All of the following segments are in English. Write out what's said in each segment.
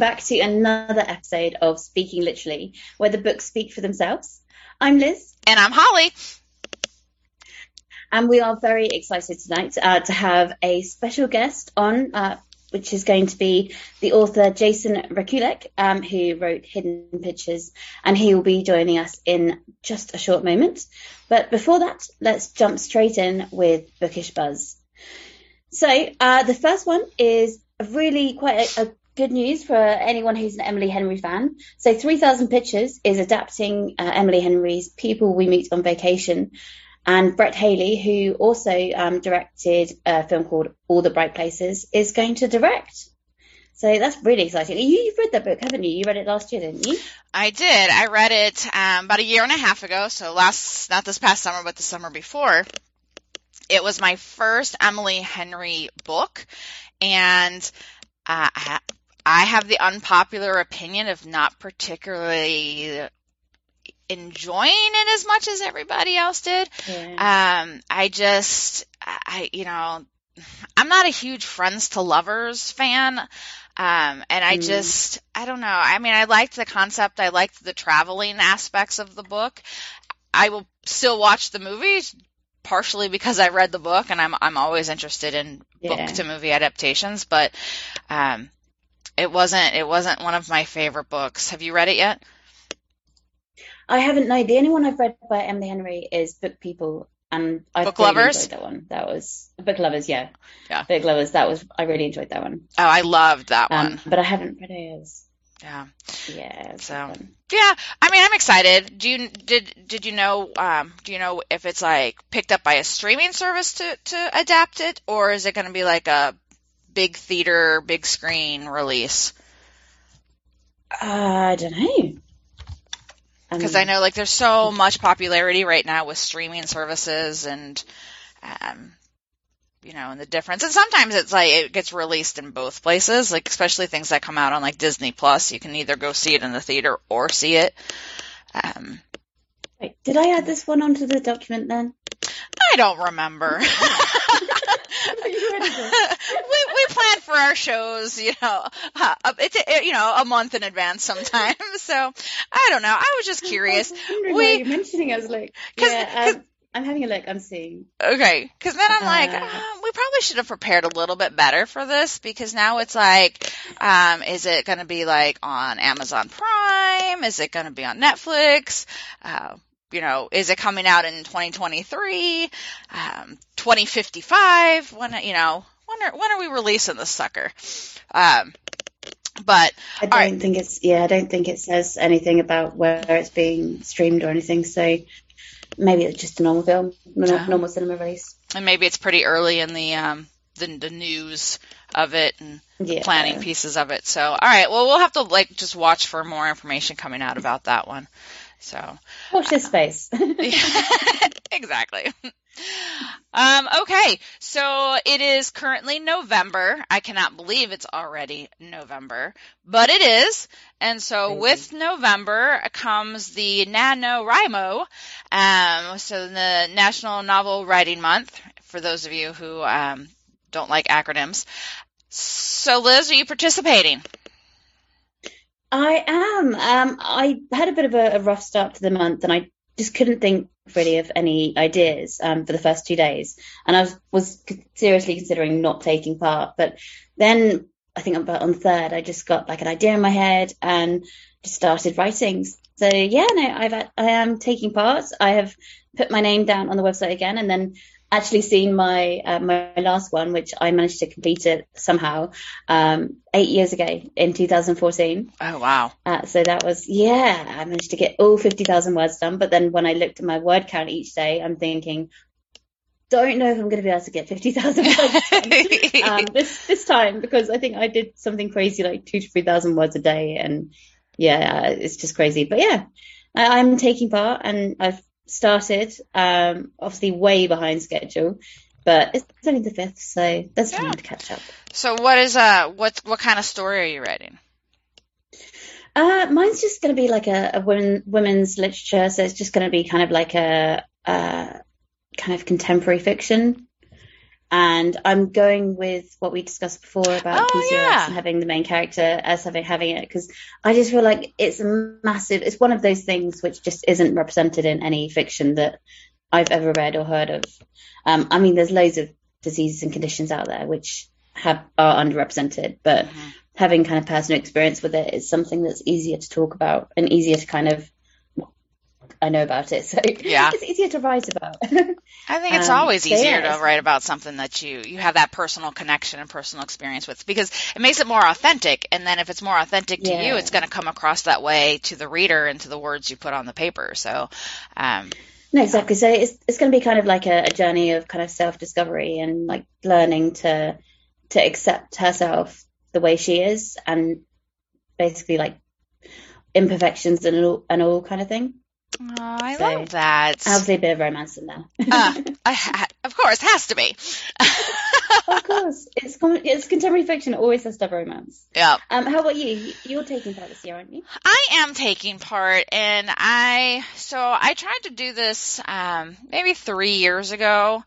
back to another episode of Speaking Literally, where the books speak for themselves. I'm Liz. And I'm Holly. And we are very excited tonight uh, to have a special guest on, uh, which is going to be the author Jason Rekulak, um, who wrote Hidden Pictures, and he will be joining us in just a short moment. But before that, let's jump straight in with Bookish Buzz. So uh, the first one is really quite a, a good news for anyone who's an Emily Henry fan. So 3000 Pictures is adapting uh, Emily Henry's People We Meet on Vacation. And Brett Haley, who also um, directed a film called All the Bright Places, is going to direct. So that's really exciting. You, have read that book, haven't you? You read it last year, didn't you? I did. I read it um, about a year and a half ago. So last, not this past summer, but the summer before. It was my first Emily Henry book, and uh, have the unpopular opinion of not particularly enjoying it as much as everybody else did. Yeah. Um, I just, I, you know, I'm not a huge friends to lovers fan. Um, and I mm. just, I don't know. I mean, I liked the concept. I liked the traveling aspects of the book. I will still watch the movies partially because I read the book and I'm, I'm always interested in yeah. book to movie adaptations, but, um, it wasn't, it wasn't one of my favorite books. Have you read it yet? I haven't. No, the only one I've read by Emily Henry is Book People, and I Book really Lovers. Enjoyed that one. That was Book Lovers. Yeah, yeah. Book Lovers. That was. I really enjoyed that one. Oh, I loved that um, one. But I haven't read hers. Yeah. Yeah. So yeah, I mean, I'm excited. Do you did did you know um, do you know if it's like picked up by a streaming service to to adapt it, or is it going to be like a big theater, big screen release? Uh, I don't know because I know like there's so much popularity right now with streaming services and um, you know and the difference and sometimes it's like it gets released in both places like especially things that come out on like Disney Plus you can either go see it in the theater or see it um, Wait, did I add this one onto the document then? I don't remember. we plan for our shows, you know, uh, it's you know a month in advance sometimes. So I don't know. I was just curious. I we you're mentioning. I was like, yeah. Um, I'm having a look. I'm seeing. Okay, because then I'm like, uh, oh, we probably should have prepared a little bit better for this because now it's like, um, is it going to be like on Amazon Prime? Is it going to be on Netflix? Uh, you know, is it coming out in 2023, um, 2055? When, you know, when are, when are we releasing this sucker? Um, but I don't right. think it's, yeah, I don't think it says anything about where it's being streamed or anything. So maybe it's just a normal film, normal, normal cinema release. And maybe it's pretty early in the, um, the, the news of it and yeah. planning pieces of it. So, all right. Well, we'll have to like just watch for more information coming out about that one. So watch this space. exactly. Um, okay, so it is currently November. I cannot believe it's already November, but it is. And so with November comes the NaNoWriMo, um, so the National Novel Writing Month, for those of you who um, don't like acronyms. So Liz, are you participating? I am. Um, I had a bit of a, a, rough start to the month, and I just couldn't think really of any ideas um, for the first two days. And I was, was seriously considering not taking part. But then I think about on the third, I just got like an idea in my head and just started writing. So yeah, no, I've I am taking part. I have put my name down on the website again, and then actually seen my uh, my last one, which I managed to complete it somehow um, eight years ago in 2014. Oh wow! Uh, so that was yeah, I managed to get all 50,000 words done. But then when I looked at my word count each day, I'm thinking, don't know if I'm going to be able to get 50,000 words um, this this time because I think I did something crazy like two to three thousand words a day, and yeah, it's just crazy. But yeah. I'm taking part and I've started, um, obviously way behind schedule, but it's only the fifth, so there's time to catch up. So what is uh what what kind of story are you writing? Uh, mine's just going to be like a, a women, women's literature, so it's just going to be kind of like a, a kind of contemporary fiction. And I'm going with what we discussed before about Oh, PCOS yeah. and having the main character as having having it because I just feel like it's a massive. It's one of those things which just isn't represented in any fiction that I've ever read or heard of. Um, I mean, there's loads of diseases and conditions out there which have are underrepresented, but Mhm. having kind of personal experience with it is something that's easier to talk about and easier to kind of. I know about it, so Yeah. it's easier to write about. I think it's Um, always so easier yeah, to write about something that you you have that personal connection and personal experience with because it makes it more authentic. And then if it's more authentic to you, it's going to come across that way to the reader and to the words you put on the paper. So, um, No, exactly. So it's it's going to be kind of like a, a journey of kind of self discovery and like learning to to accept herself the way she is and basically like imperfections and all and all kind of thing. Oh, I So, love that. Obviously, a bit of romance in there. Uh, I ha- of course, has to be. of course, it's com- it's contemporary fiction. It always has to have romance. yeah. Um, how about you? You're taking part this year, aren't you? I am taking part, and I so I tried to do this um, maybe three years ago,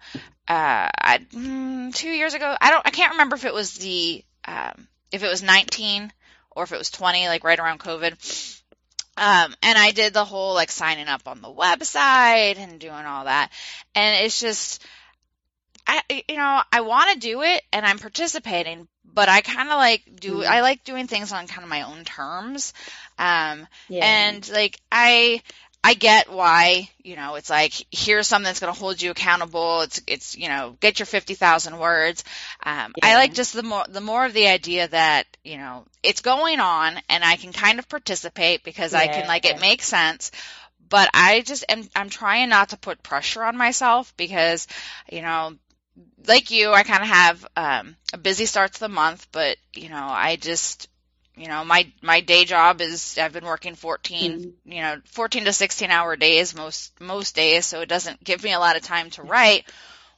uh, I, mm, two years ago. I don't, I can't remember if it was the um, if it was 19 or if it was 20, like right around COVID. Um, and I did the whole like signing up on the website and doing all that, and it's just. I you know I want to do it and I'm participating, but I kind of like do Mhm. I like doing things on kind of my own terms. Um, Yeah. and like I I get why, you know, it's like here's something that's going to hold you accountable. It's it's, you know, get your 50,000 words. Um I like just the more the more of the idea that, you know, it's going on and I can kind of participate because I can like it makes sense. But I just am I'm trying not to put pressure on myself because, you know, like you, I kind of have um, a busy start to the month, but you know, I just, you know, my my day job is I've been working 14, you know, 14 to 16 hour days most most days, so it doesn't give me a lot of time to write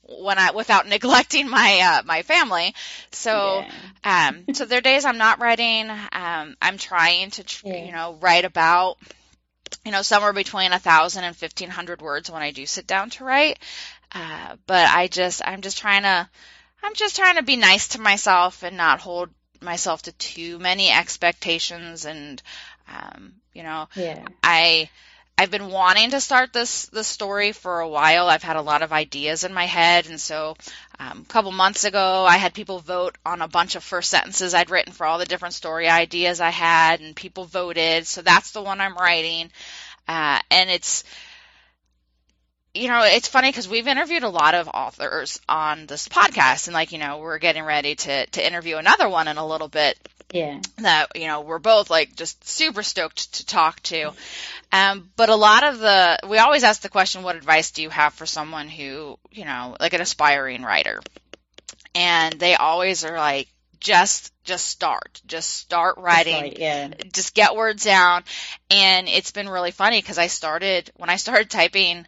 when I without neglecting my uh, my family. So Yeah. um, so there are days I'm not writing. Um, I'm trying to, tr- Yeah. you know, write about, you know, somewhere between a thousand and fifteen hundred words when I do sit down to write. Uh, but I just, I'm just trying to, I'm just trying to be nice to myself and not hold myself to too many expectations. And, um, you know, yeah. I I've been wanting to start this this story for a while. I've had a lot of ideas in my head, and so um, a couple months ago, I had people vote on a bunch of first sentences I'd written for all the different story ideas I had, and people voted. So that's the one I'm writing, uh, and it's you know it's funny because we've interviewed a lot of authors on this podcast, and like you know we're getting ready to to interview another one in a little bit Yeah. that you know we're both like just super stoked to talk to um, but a lot of the we always ask the question what advice do you have for someone who you know like an aspiring writer and they always are like just just start just start writing Right, yeah. just get words down and it's been really funny because i started when i started typing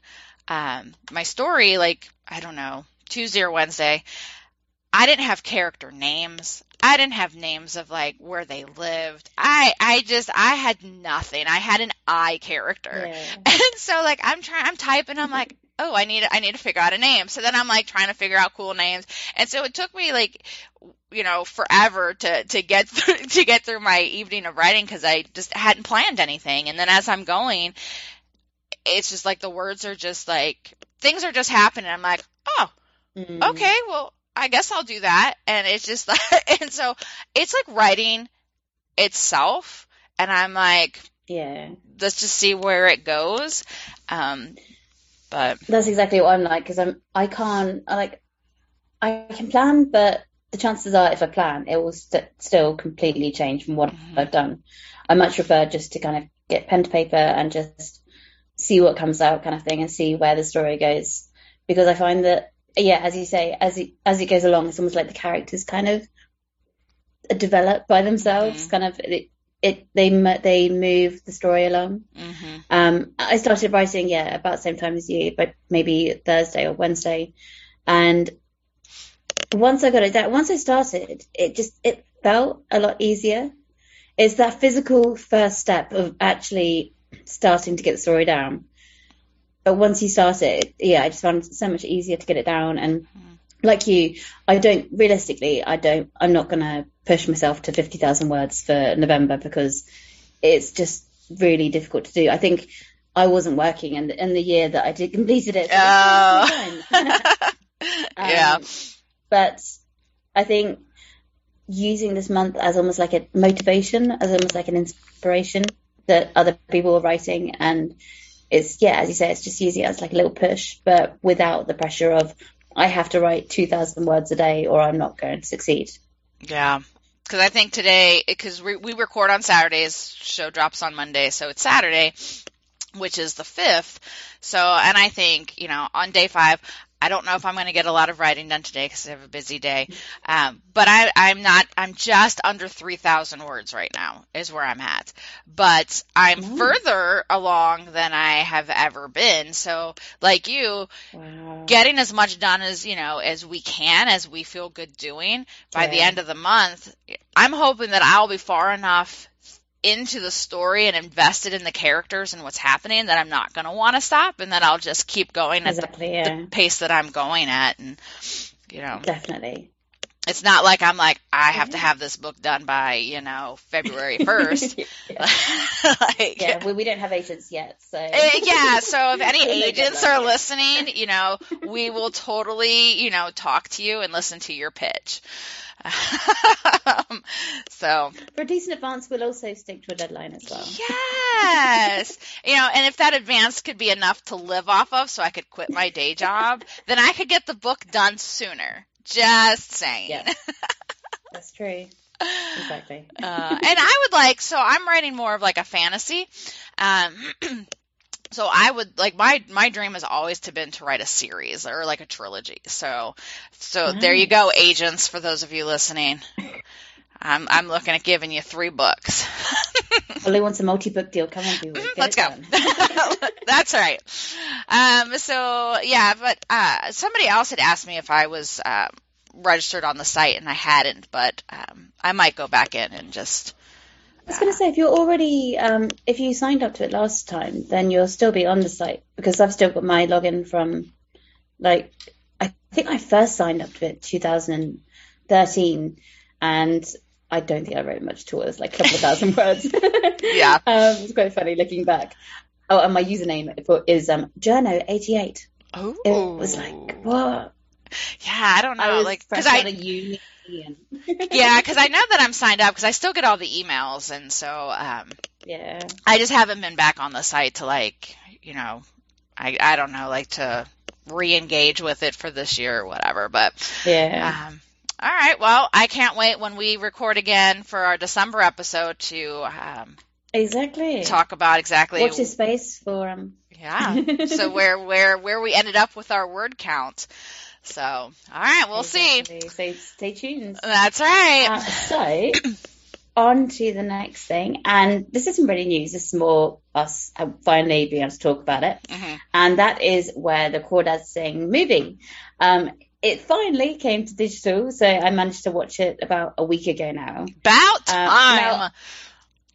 um, my story like i don't know tuesday or wednesday i didn't have character names. I didn't have names of like where they lived. I i just i had nothing. I had an i character. Yeah. and so like I'm trying I'm typing I'm like oh I need I need to figure out a name. So then I'm like trying to figure out cool names. And so it took me like you know forever to to get through to get through my evening of writing because I just hadn't planned anything. And then as I'm going it's just like the words are just like things are just happening I'm like oh Mm. okay well I guess I'll do that and it's just like and so it's like writing itself and I'm like Yeah. let's just see where it goes. Um, but That's exactly what I'm like because I'm I can't I like I can plan, but the chances are if I plan, it will st- still completely change from what Mhm. I've done. I much prefer just to kind of get pen to paper and just see what comes out, kind of thing, and see where the story goes. Because I find that yeah, as you say, as it as it goes along, it's almost like the characters kind of develop by themselves. Mhm. Kind of it, it they they move the story along. mhm, Um, I started writing, yeah, about the same time as you, but maybe Thursday or Wednesday. And once I got it down, once I started, it just it felt a lot easier. It's that physical first step of actually starting to get the story down. But once you start it, yeah, I just found it so much easier to get it down. And like you, I don't realistically, I don't, I'm not going to push myself to 50,000 words for November because it's just really difficult to do. I think I wasn't working in the, in the year that I did completed it. So Oh. um, Yeah. But I think using this month as almost like a motivation, as almost like an inspiration that other people are writing, and it's yeah, as you say, it's just using it as like a little push, but without the pressure of I have to write two thousand words a day or I'm not going to succeed. Yeah. Because I think today, because we, we record on Saturdays, show drops on Monday, so it's Saturday, which is the 5th. So, and I think, you know, on day five, I don't know if I'm going to get a lot of writing done today because I have a busy day. Um, but I, I'm not, I'm just under 3,000 words right now is where I'm at. But I'm Nice. further along than I have ever been. So, like you, Wow. getting as much done as you know as we can as we feel good doing by the end of the month i'm hoping that i'll be far enough into the story and invested in the characters and what's happening that i'm not going to want to stop and that i'll just keep going at the, yeah, the pace that i'm going at and you know definitely. It's not like i'm like i have to have this book done by you know february 1st yeah, like, yeah we, we don't have agents yet, so Uh, yeah, so if any We'll make it agents are listening, you know, we will totally, you know, talk to you and listen to your pitch. Um, so, for a decent advance, we'll also stick to a deadline as well. yes. You know, and if that advance could be enough to live off of so I could quit my day job, then I could get the book done sooner. Just saying. Yeah. That's true. Exactly. uh, and I would like so I'm writing more of like a fantasy. Um, so I would like my my dream has always to been to write a series or like a trilogy. So so there you go, agents. For those of you listening, I'm I'm looking at giving you three books. Ollie wants a multi-book deal. Come on, people. Let's go. Get it done. That's right. Um, so yeah, but uh, somebody else had asked me if I was um, registered on the site, and I hadn't. But um, I might go back in and just I was going to say, if you're already, um, if you signed up to it last time, then you'll still be on the site because I've still got my login from, like, I think I first signed up to it 2013, and I don't think I wrote much to it. Like a couple of thousand words. Yeah. um, it's quite funny looking back. Oh, and my username for- is um, Journo88. oh, It was like, what? Yeah, I don't know, I was like because I of uni. And... yeah, because I know that I'm signed up because I still get all the emails, and so um, yeah. I just haven't been back on the site to like you know, I I don't know, like to re-engage with it for this year or whatever. But Yeah. um, all right, well, I can't wait when we record again for our December episode to um, exactly. talk about exactly Watch this space for um. yeah. so where where where we ended up with our word count. So all right, we'll see. So stay tuned. That's right. Uh, so, on to the next thing. And this isn't really news. This is more us uh, finally being able to talk about it. Mhm. And that is where the Crawdads Sing movie. Um, it finally came to digital. So I managed to watch it about a week ago now. About Uh, time. now-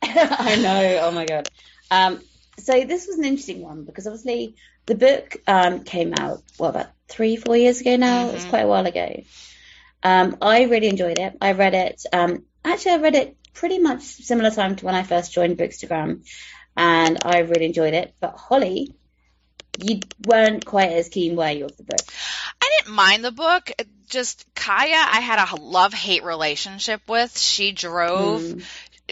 I know. Oh my god. Um, so this was an interesting one because obviously the book um, came out what about three, four years ago now. It's Mhm. quite a while ago. Um, I really enjoyed it. I read it. Um, actually, I read it pretty much similar time to when I first joined Bookstagram, and I really enjoyed it. But Holly, you weren't quite as keen, were you, of the book? I didn't mind the book. Just Kya, I had a love hate relationship with. She drove, Mm,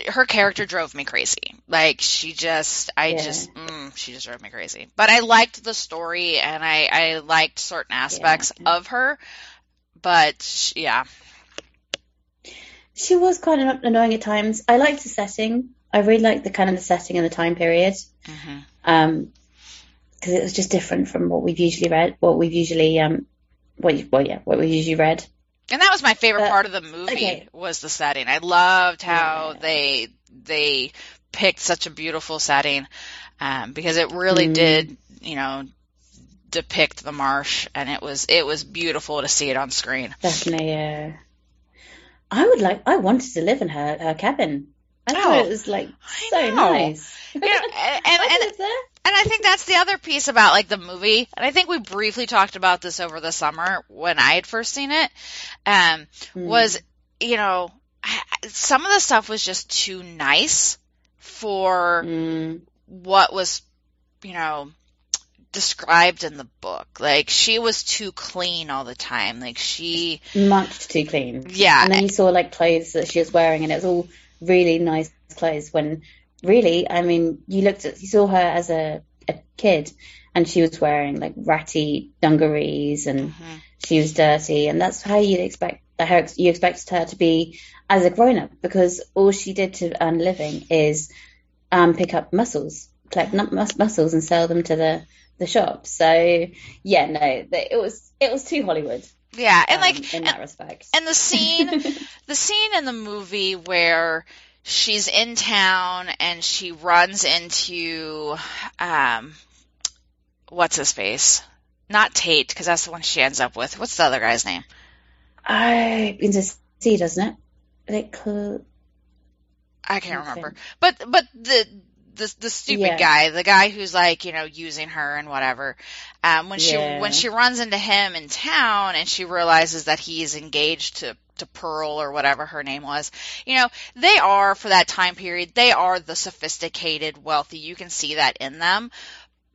her character drove me crazy. Like, she just, I Yeah. just, mm, she just drove me crazy. But I liked the story and I, I liked certain aspects Yeah. of her. But, sh- yeah. she was kind of annoying at times. I liked the setting. I really liked the kind of the setting and the time period. hmm um, because it was just different from what we've usually read, what we've usually, um, what you, well, yeah, what we usually read. And that was my favorite But- part of the movie okay. was the setting. I loved how Yeah. they they picked such a beautiful setting um, because it really Mm. did, you know, depict the marsh, and it was it was beautiful to see it on screen. Definitely, yeah. I would like, I wanted to live in her, her cabin. I thought Oh, it was like so nice. You know, and, and, I and live there. And I think that's the other piece about like the movie. And I think we briefly talked about this over the summer when I had first seen it. Um, mm. was you know some of the stuff was just too nice for mm. what was you know described in the book. Like she was too clean all the time. Like she much too clean. Yeah. And then you saw like clothes that she was wearing, and it was all really nice clothes. When really, I mean, you looked at you saw her as a a kid, and she was wearing like ratty dungarees, and mm-hmm. she was dirty, and that's how you'd expect how you expected her to be as a grown up because all she did to earn a living is um, pick up mussels, collect mus- mussels, and sell them to the the shop. So yeah, no, it was it was too Hollywood. Yeah, and um, like in that respect, and the scene, the scene in the movie where she's in town and she runs into um, what's his face? Not Tate, because that's the one she ends up with. What's the other guy's name? I begins to see, doesn't it? Like, uh, I can't remember. But but the the the stupid yeah. guy, the guy who's like you know using her and whatever. Um, when yeah. she when she runs into him in town and she realizes that he's engaged to to Pearl or whatever her name was, you know they are for that time period they are the sophisticated wealthy. You can see that in them,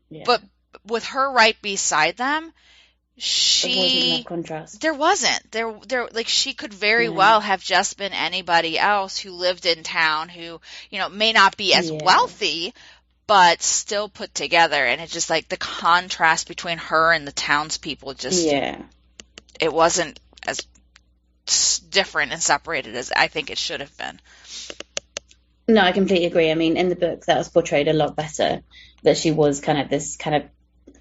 yeah. but with her right beside them, she there contrast. There wasn't. There there like she could very yeah. well have just been anybody else who lived in town who, you know, may not be as yeah. wealthy but still put together and it's just like the contrast between her and the townspeople just Yeah. It wasn't as different and separated as I think it should have been. No, I completely agree. I mean, in the book that was portrayed a lot better that she was kind of this kind of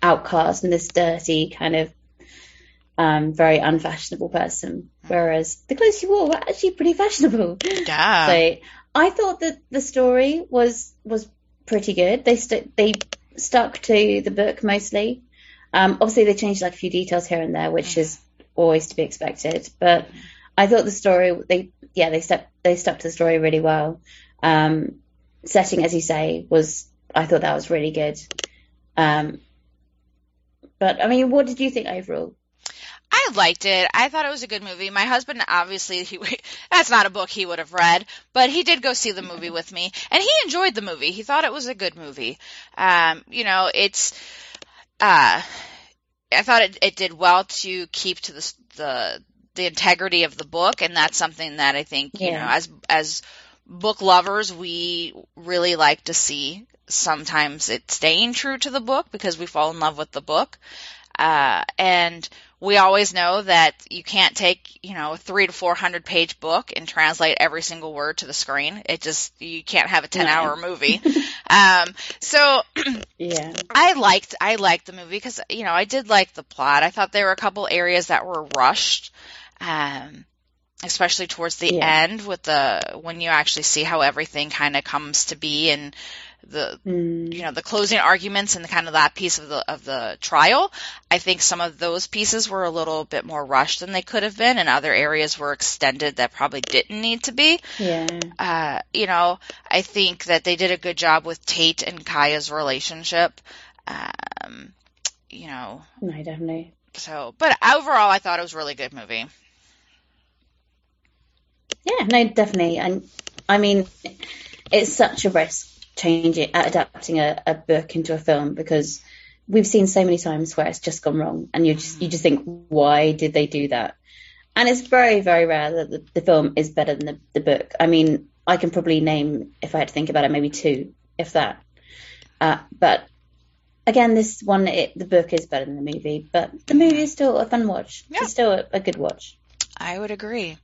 outcast and this dirty kind of um, very unfashionable person, whereas the clothes she wore were actually pretty fashionable. Yeah. So I thought that the story was was pretty good. They st- they stuck to the book mostly. Um, obviously, they changed like a few details here and there, which mm-hmm. is always to be expected. But I thought the story they yeah they stuck they stuck to the story really well. Um, setting, as you say, was I thought that was really good. Um, but I mean, what did you think overall? I liked it. I thought it was a good movie. My husband, obviously, he, that's not a book he would have read, but he did go see the movie with me, and he enjoyed the movie. He thought it was a good movie. Um, you know, it's, uh, I thought it, it did well to keep to the, the, the integrity of the book, and that's something that I think, you yeah. know, as, as book lovers, we really like to see sometimes it staying true to the book because we fall in love with the book. Uh, and we always know that you can't take, you know, a three to four hundred page book and translate every single word to the screen. It just, you can't have a 10 hour movie. um, so, yeah, I liked, I liked the movie because, you know, I did like the plot. I thought there were a couple areas that were rushed. Um, especially towards the yeah. end with the when you actually see how everything kind of comes to be and the mm. you know the closing arguments and the kind of that piece of the of the trial i think some of those pieces were a little bit more rushed than they could have been and other areas were extended that probably didn't need to be. Yeah. Uh, you know i think that they did a good job with tate and kya's relationship um, you know. No definitely. So but overall i thought it was a really good movie. Yeah no definitely. And i mean it's such a risk changing, adapting a, a book into a film because we've seen so many times where it's just gone wrong, and you just you just think, why did they do that? And it's very very rare that the, the film is better than the, the book. I mean, I can probably name, if I had to think about it, maybe two, if that. Uh, but again, this one, it, the book is better than the movie, but the movie is still a fun watch. Yeah. It's still a, a good watch. I would agree.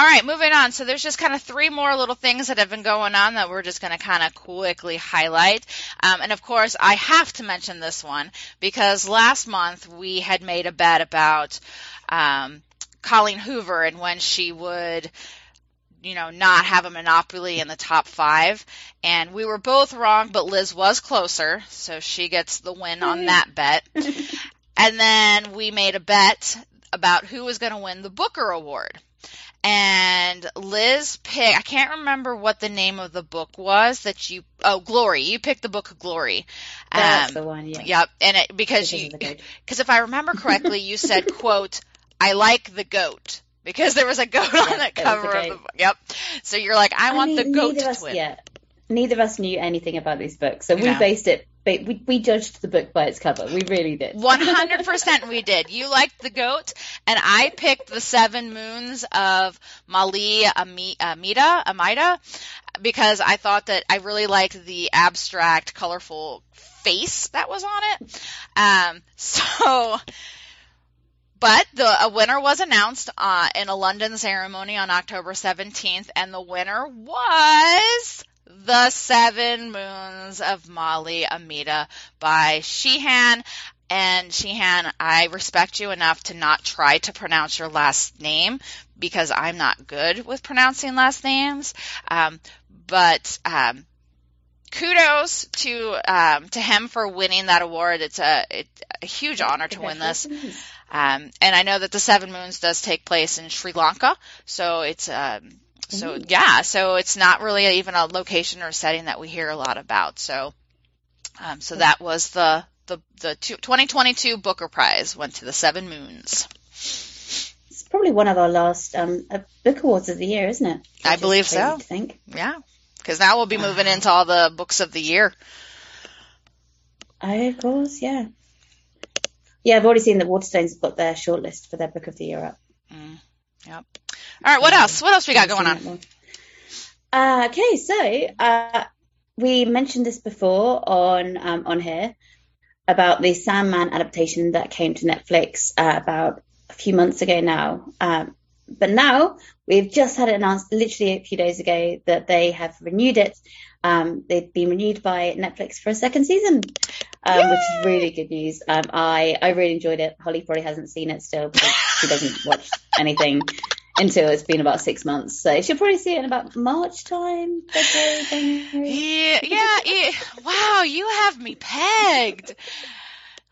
All right, moving on. So there's just kind of three more little things that have been going on that we're just going to kind of quickly highlight. Um, and of course, I have to mention this one because last month we had made a bet about um, Colleen Hoover and when she would you know, not have a monopoly in the top five. And we were both wrong, but Liz was closer, so she gets the win on that bet. and then we made a bet about who was going to win the Booker Award. And Liz picked, I can't remember what the name of the book was that you, oh, Glory. You picked the book of Glory. That's um, the one, yeah. Yep. And it, because you, because if I remember correctly, you said, quote, I like the goat. Because there was a goat on that cover of the book. Yep. So you're like, I, I want mean, the goat to twin. Yeah. Neither of us knew anything about these books. So we no. based it we, we judged the book by its cover. We really did. 100% we did. You liked the goat, and I picked the seven moons of Maali Almeida, Amida, because I thought that I really liked the abstract, colorful face that was on it. Um, so, but the a winner was announced uh, in a London ceremony on October 17th, and the winner was the Seven Moons of Maali Almeida by Shehan. And Shehan, I respect you enough to not try to pronounce your last name because I'm not good with pronouncing last names. Um, but um, kudos to um, to him for winning that award. It's a, it's a huge honor to win this. Um, and I know that the Seven Moons does take place in Sri Lanka, so it's um, so mm-hmm. yeah, so it's not really even a location or setting that we hear a lot about. So, um, so that was the the the 2022 Booker Prize went to the Seven Moons. It's probably one of our last um, uh, book awards of the year, isn't it? I believe so. I think. Yeah, because now we'll be moving into all the books of the year. I of course, yeah. Yeah, I've already seen that Waterstones have got their shortlist for their book of the year up. Mm, yep. All right, what else? What else we got going on? Uh, okay, so uh, we mentioned this before on um, on here about the Sandman adaptation that came to Netflix uh, about a few months ago now. Um, but now we've just had it announced literally a few days ago that they have renewed it. Um, they've been renewed by Netflix for a second season, um, which is really good news. Um, I I really enjoyed it. Holly probably hasn't seen it still because she doesn't watch anything until it's been about six months. So she'll probably see it in about March time, February, Yeah, yeah. It, wow, you have me pegged.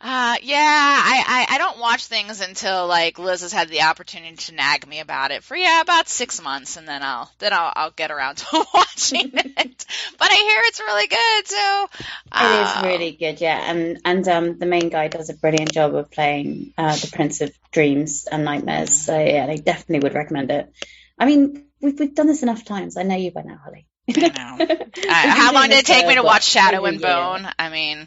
Uh, yeah, I, I, I don't watch things until like Liz has had the opportunity to nag me about it for yeah about six months, and then I'll then I'll, I'll get around to watching it. but I hear it's really good, so uh, it is uh, really good, yeah. And and um the main guy does a brilliant job of playing uh, the Prince of Dreams and Nightmares. So yeah, they definitely would recommend it. I mean, we've we've done this enough times. I know you by now, Holly. I know. uh, how long did it take me to watch Shadow and Bone? I mean.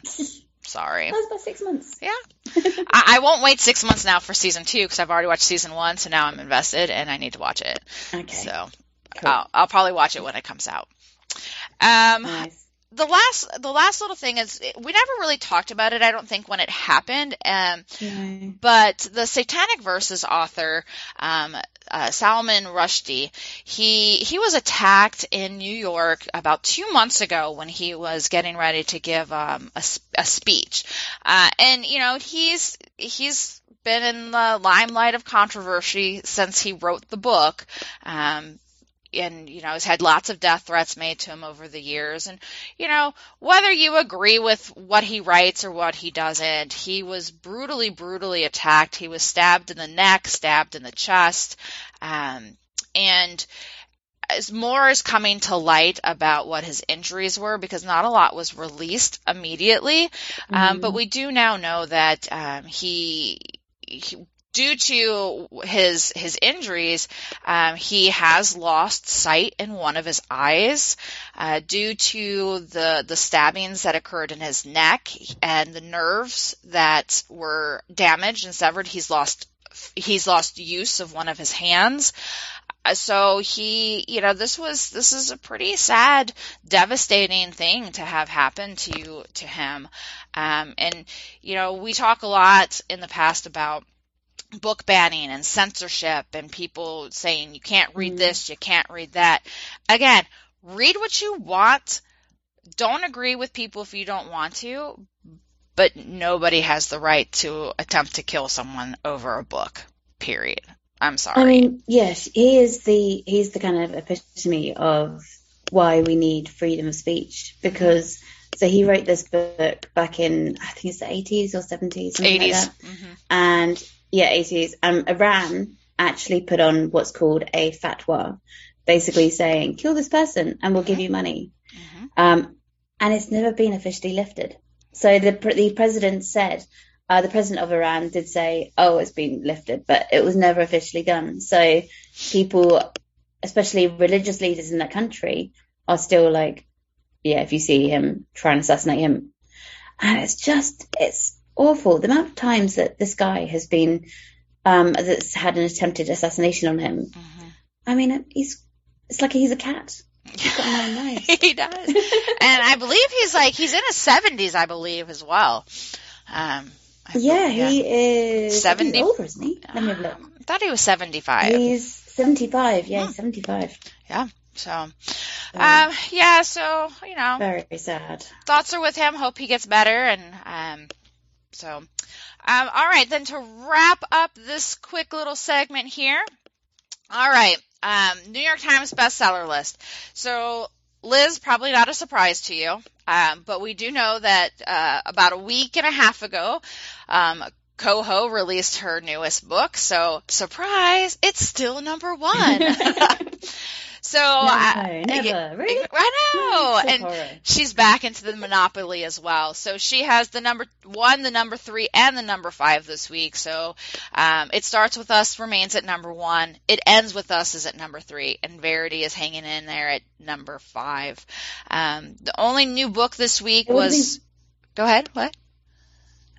Sorry. That was about six months. Yeah. I, I, won't wait six months now for season two because I've already watched season one, so now I'm invested and I need to watch it. Okay. So cool. I'll, I'll, probably watch it when it comes out. Um, nice. The last, the last little thing is we never really talked about it. I don't think when it happened. Um, but the Satanic Verses author, um, uh, Salman Rushdie. He he was attacked in New York about two months ago when he was getting ready to give um, a, a speech, uh, and you know he's he's been in the limelight of controversy since he wrote the book. Um, and you know has had lots of death threats made to him over the years and you know whether you agree with what he writes or what he doesn't he was brutally brutally attacked he was stabbed in the neck stabbed in the chest um, and as more is coming to light about what his injuries were because not a lot was released immediately mm-hmm. um, but mm-hmm. we do now know that um, he, he due to his his injuries, um, he has lost sight in one of his eyes uh, due to the the stabbings that occurred in his neck and the nerves that were damaged and severed. He's lost he's lost use of one of his hands. Uh, so he, you know, this was this is a pretty sad, devastating thing to have happen to to him. Um, and you know, we talk a lot in the past about book banning and censorship and people saying you can't read mm. this, you can't read that. Again, read what you want. Don't agree with people if you don't want to, but nobody has the right to attempt to kill someone over a book. Period. I'm sorry. I mean, yes, he is the he's the kind of epitome of why we need freedom of speech because so he wrote this book back in I think it's the 80s or 70s, 80s, like mm-hmm. and yeah, 80s. Um, Iran actually put on what's called a fatwa, basically saying, kill this person and we'll give you money. Mm-hmm. Um, and it's never been officially lifted. So the, the president said, uh, the president of Iran did say, oh, it's been lifted, but it was never officially done. So people, especially religious leaders in that country, are still like, yeah, if you see him, try and assassinate him. And it's just, it's awful. The amount of times that this guy has been, um, that's had an attempted assassination on him. Mm-hmm. I mean, he's, it's like he's a cat. He's got nine lives. he does. and I believe he's like, he's in his 70s, I believe, as well. Um, yeah, he is 70. older, isn't he? Let me have a look. I thought he was 75. He's 75, yeah, hmm. 75. Yeah. So, um, yeah, so, you know. Very sad. Thoughts are with him. Hope he gets better. And, um, so, um, all right, then to wrap up this quick little segment here. All right, um, New York Times bestseller list. So, Liz, probably not a surprise to you, um, but we do know that uh, about a week and a half ago, um, Coho released her newest book. So, surprise, it's still number one. So no, I, never. Really? I know. And horror. she's back into the Monopoly as well. So she has the number one, the number three, and the number five this week. So um, it starts with us, remains at number one. It ends with us is at number three, and Verity is hanging in there at number five. Um, the only new book this week was. Go ahead. What?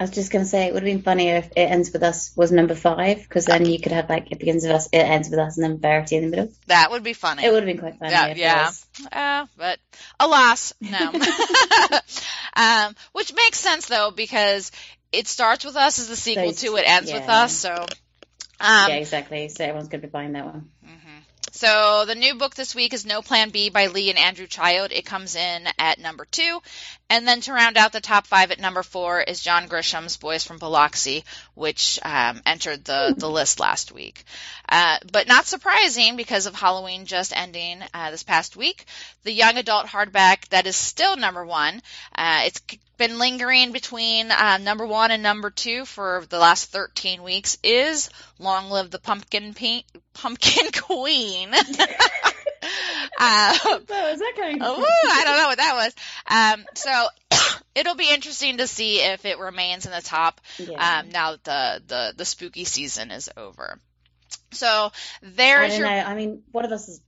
I was just going to say it would have been funnier if it ends with us was number five because then you could have like it begins with us, it ends with us, and then Verity in the middle. That would be funny. It would have been quite funny. Yeah, yeah. Uh, but alas, no. um, which makes sense though because it starts with us as the sequel Those, to it ends yeah. with us. So um, yeah, exactly. So everyone's going to be buying that one. So the new book this week is No Plan B by Lee and Andrew Child. It comes in at number two. And then to round out the top five at number four is John Grisham's Boys from Biloxi, which um, entered the, the list last week. Uh, but not surprising because of Halloween just ending uh, this past week. The young adult hardback that is still number one. Uh, it's been lingering between uh, number one and number two for the last 13 weeks is Long Live the Pumpkin Pink, Pumpkin Queen. uh, was that kind of- oh, I don't know what that was. Um, so it'll be interesting to see if it remains in the top yeah. um, now that the, the, the spooky season is over. So there's your. Know. I mean, one of us is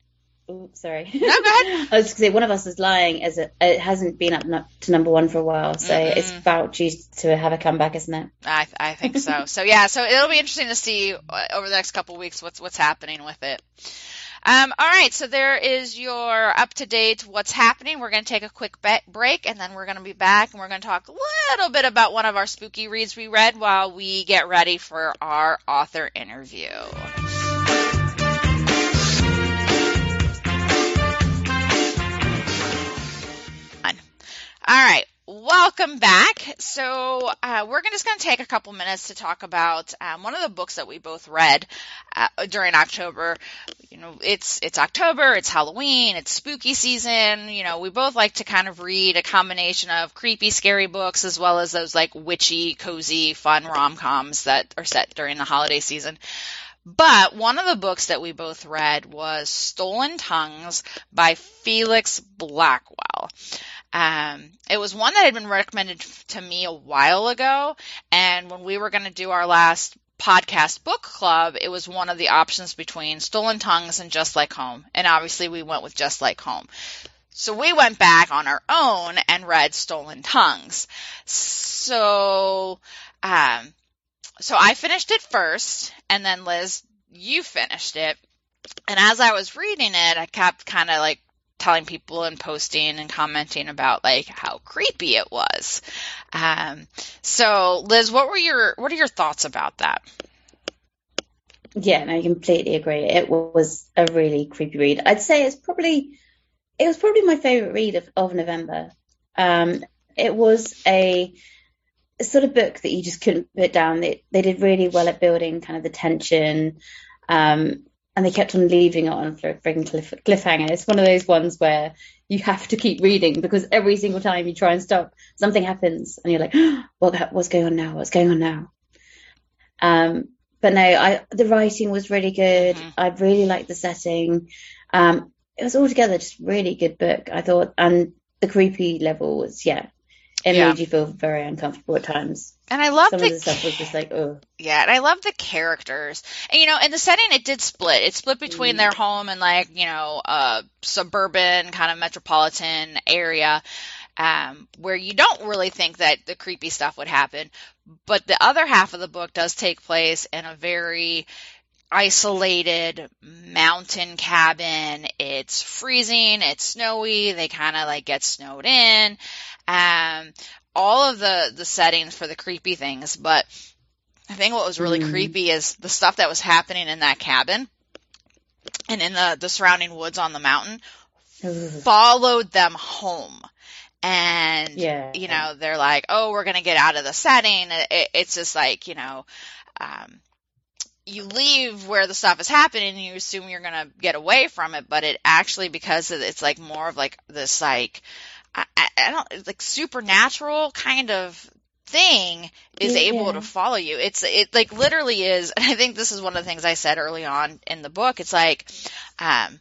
Oh, sorry. No, go ahead. I was going to say one of us is lying as it, it hasn't been up to number one for a while, so mm-hmm. it's about due to have a comeback, isn't it? I I think so. so yeah, so it'll be interesting to see uh, over the next couple weeks what's what's happening with it. Um, all right, so there is your up to date what's happening. We're going to take a quick be- break and then we're going to be back and we're going to talk a little bit about one of our spooky reads we read while we get ready for our author interview. All right. Welcome back. So uh, we're just going to take a couple minutes to talk about um, one of the books that we both read uh, during October. You know, it's it's October, it's Halloween, it's spooky season. You know, we both like to kind of read a combination of creepy, scary books as well as those like witchy, cozy, fun rom coms that are set during the holiday season. But one of the books that we both read was Stolen Tongues by Felix Blackwell. Um, it was one that had been recommended to me a while ago, and when we were going to do our last podcast book club, it was one of the options between Stolen Tongues and Just Like Home, and obviously we went with Just Like Home. So we went back on our own and read Stolen Tongues. So, um, so I finished it first, and then Liz, you finished it. And as I was reading it, I kept kind of like telling people and posting and commenting about like how creepy it was. Um, so Liz, what were your what are your thoughts about that? Yeah, I completely agree. It was a really creepy read. I'd say it's probably it was probably my favorite read of, of November. Um, it was a, a, sort of book that you just couldn't put down. They, they did really well at building kind of the tension. Um, and they kept on leaving it on for cliff, cliffhanger. It's one of those ones where you have to keep reading because every single time you try and stop, something happens, and you're like, oh, "What? What's going on now? What's going on now?" Um, but no, I the writing was really good. Mhm. I really liked the setting. Um, it was altogether just really good book, I thought, and the creepy level was yeah, it Yeah. made you feel very uncomfortable at times. And I love Some the of the stuff was just like, oh, Yeah, and I love the characters. And you know, in the setting it did split. It split between Mm. their home and like, you know, a suburban kind of metropolitan area. Um, where you don't really think that the creepy stuff would happen. But the other half of the book does take place in a very isolated mountain cabin. It's freezing, it's snowy, they kind of like get snowed in. Um, all of the, the settings for the creepy things, but I think what was really Mm. creepy is the stuff that was happening in that cabin and in the, the surrounding woods on the mountain followed them home. And, yeah, you know, they're like, oh, we're going to get out of the setting. It, it's just like, you know, um, you leave where the stuff is happening and you assume you're going to get away from it, but it actually, because it's like more of like this, like, I, I don't, like supernatural kind of thing is Yeah. able to follow you. It's, it like literally is, and I think this is one of the things I said early on in the book. It's like, um,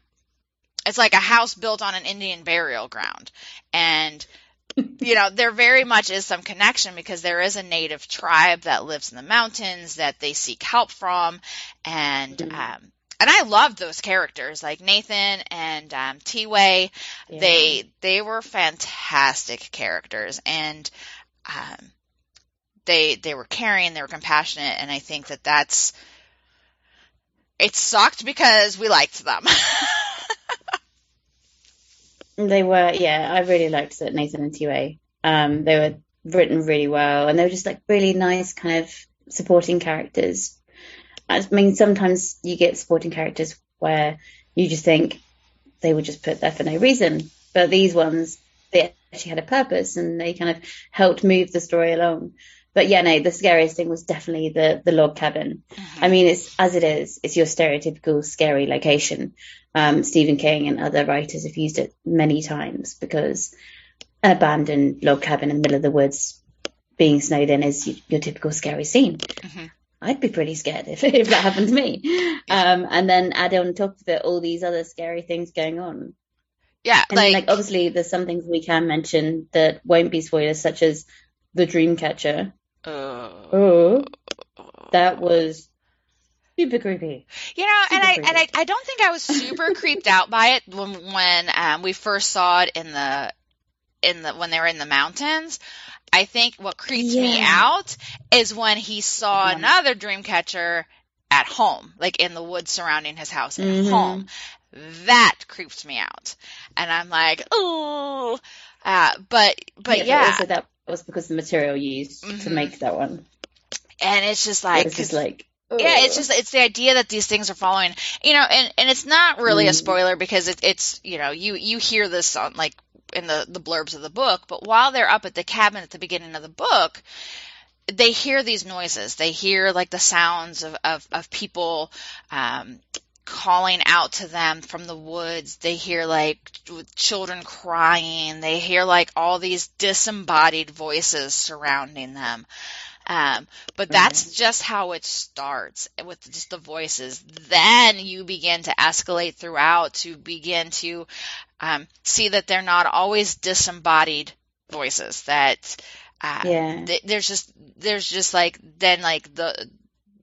it's like a house built on an Indian burial ground. And, you know, there very much is some connection because there is a native tribe that lives in the mountains that they seek help from. And, Mhm. um, and I loved those characters like Nathan and um, T-Way. Yeah. They they were fantastic characters, and um, they they were caring, they were compassionate, and I think that that's it sucked because we liked them. They were, yeah, I really liked that Nathan and T-Way. Um, they were written really well, and they were just like really nice kind of supporting characters. I mean, sometimes you get supporting characters where you just think they were just put there for no reason, but these ones they actually had a purpose and they kind of helped move the story along. But yeah, no, the scariest thing was definitely the the log cabin. I mean, it's as it is, it's your stereotypical scary location. Um, Stephen King and other writers have used it many times because an abandoned log cabin in the middle of the woods being snowed in is your typical scary scene. Mhm. I'd be pretty scared if, if that happened to me. Um, and then add on top of it all these other scary things going on. yeah, And like, like, obviously there's some things we can mention that won't be spoilers, such as the dream catcher. Uh, Oh, that was super creepy. You know, and Super I and I, creepy. I don't think I was super creeped out by it when when um, we first saw it in the in the when they were in the mountains. I think what creeped me out is when he saw Mhm. another dream catcher at home, like in the woods surrounding his house at Mhm. home. That creeped me out, and I'm like, oh. Uh, but but but yeah, also that was because the material used to Mhm. make that one. and it's just like was just like yeah it's just it's the idea that these things are following you know and and it's not really a Mm. spoiler because it, it's you know you you hear this on like in the the blurbs of the book but while they're up at the cabin at the beginning of the book they hear these noises they hear like the sounds of of, of people um calling out to them from the woods they hear like children crying they hear like all these disembodied voices surrounding them um, but that's just how it starts with just the voices. Then you begin to escalate throughout to begin to um, see that they're not always disembodied voices. That uh, yeah. th- there's just there's just like then like the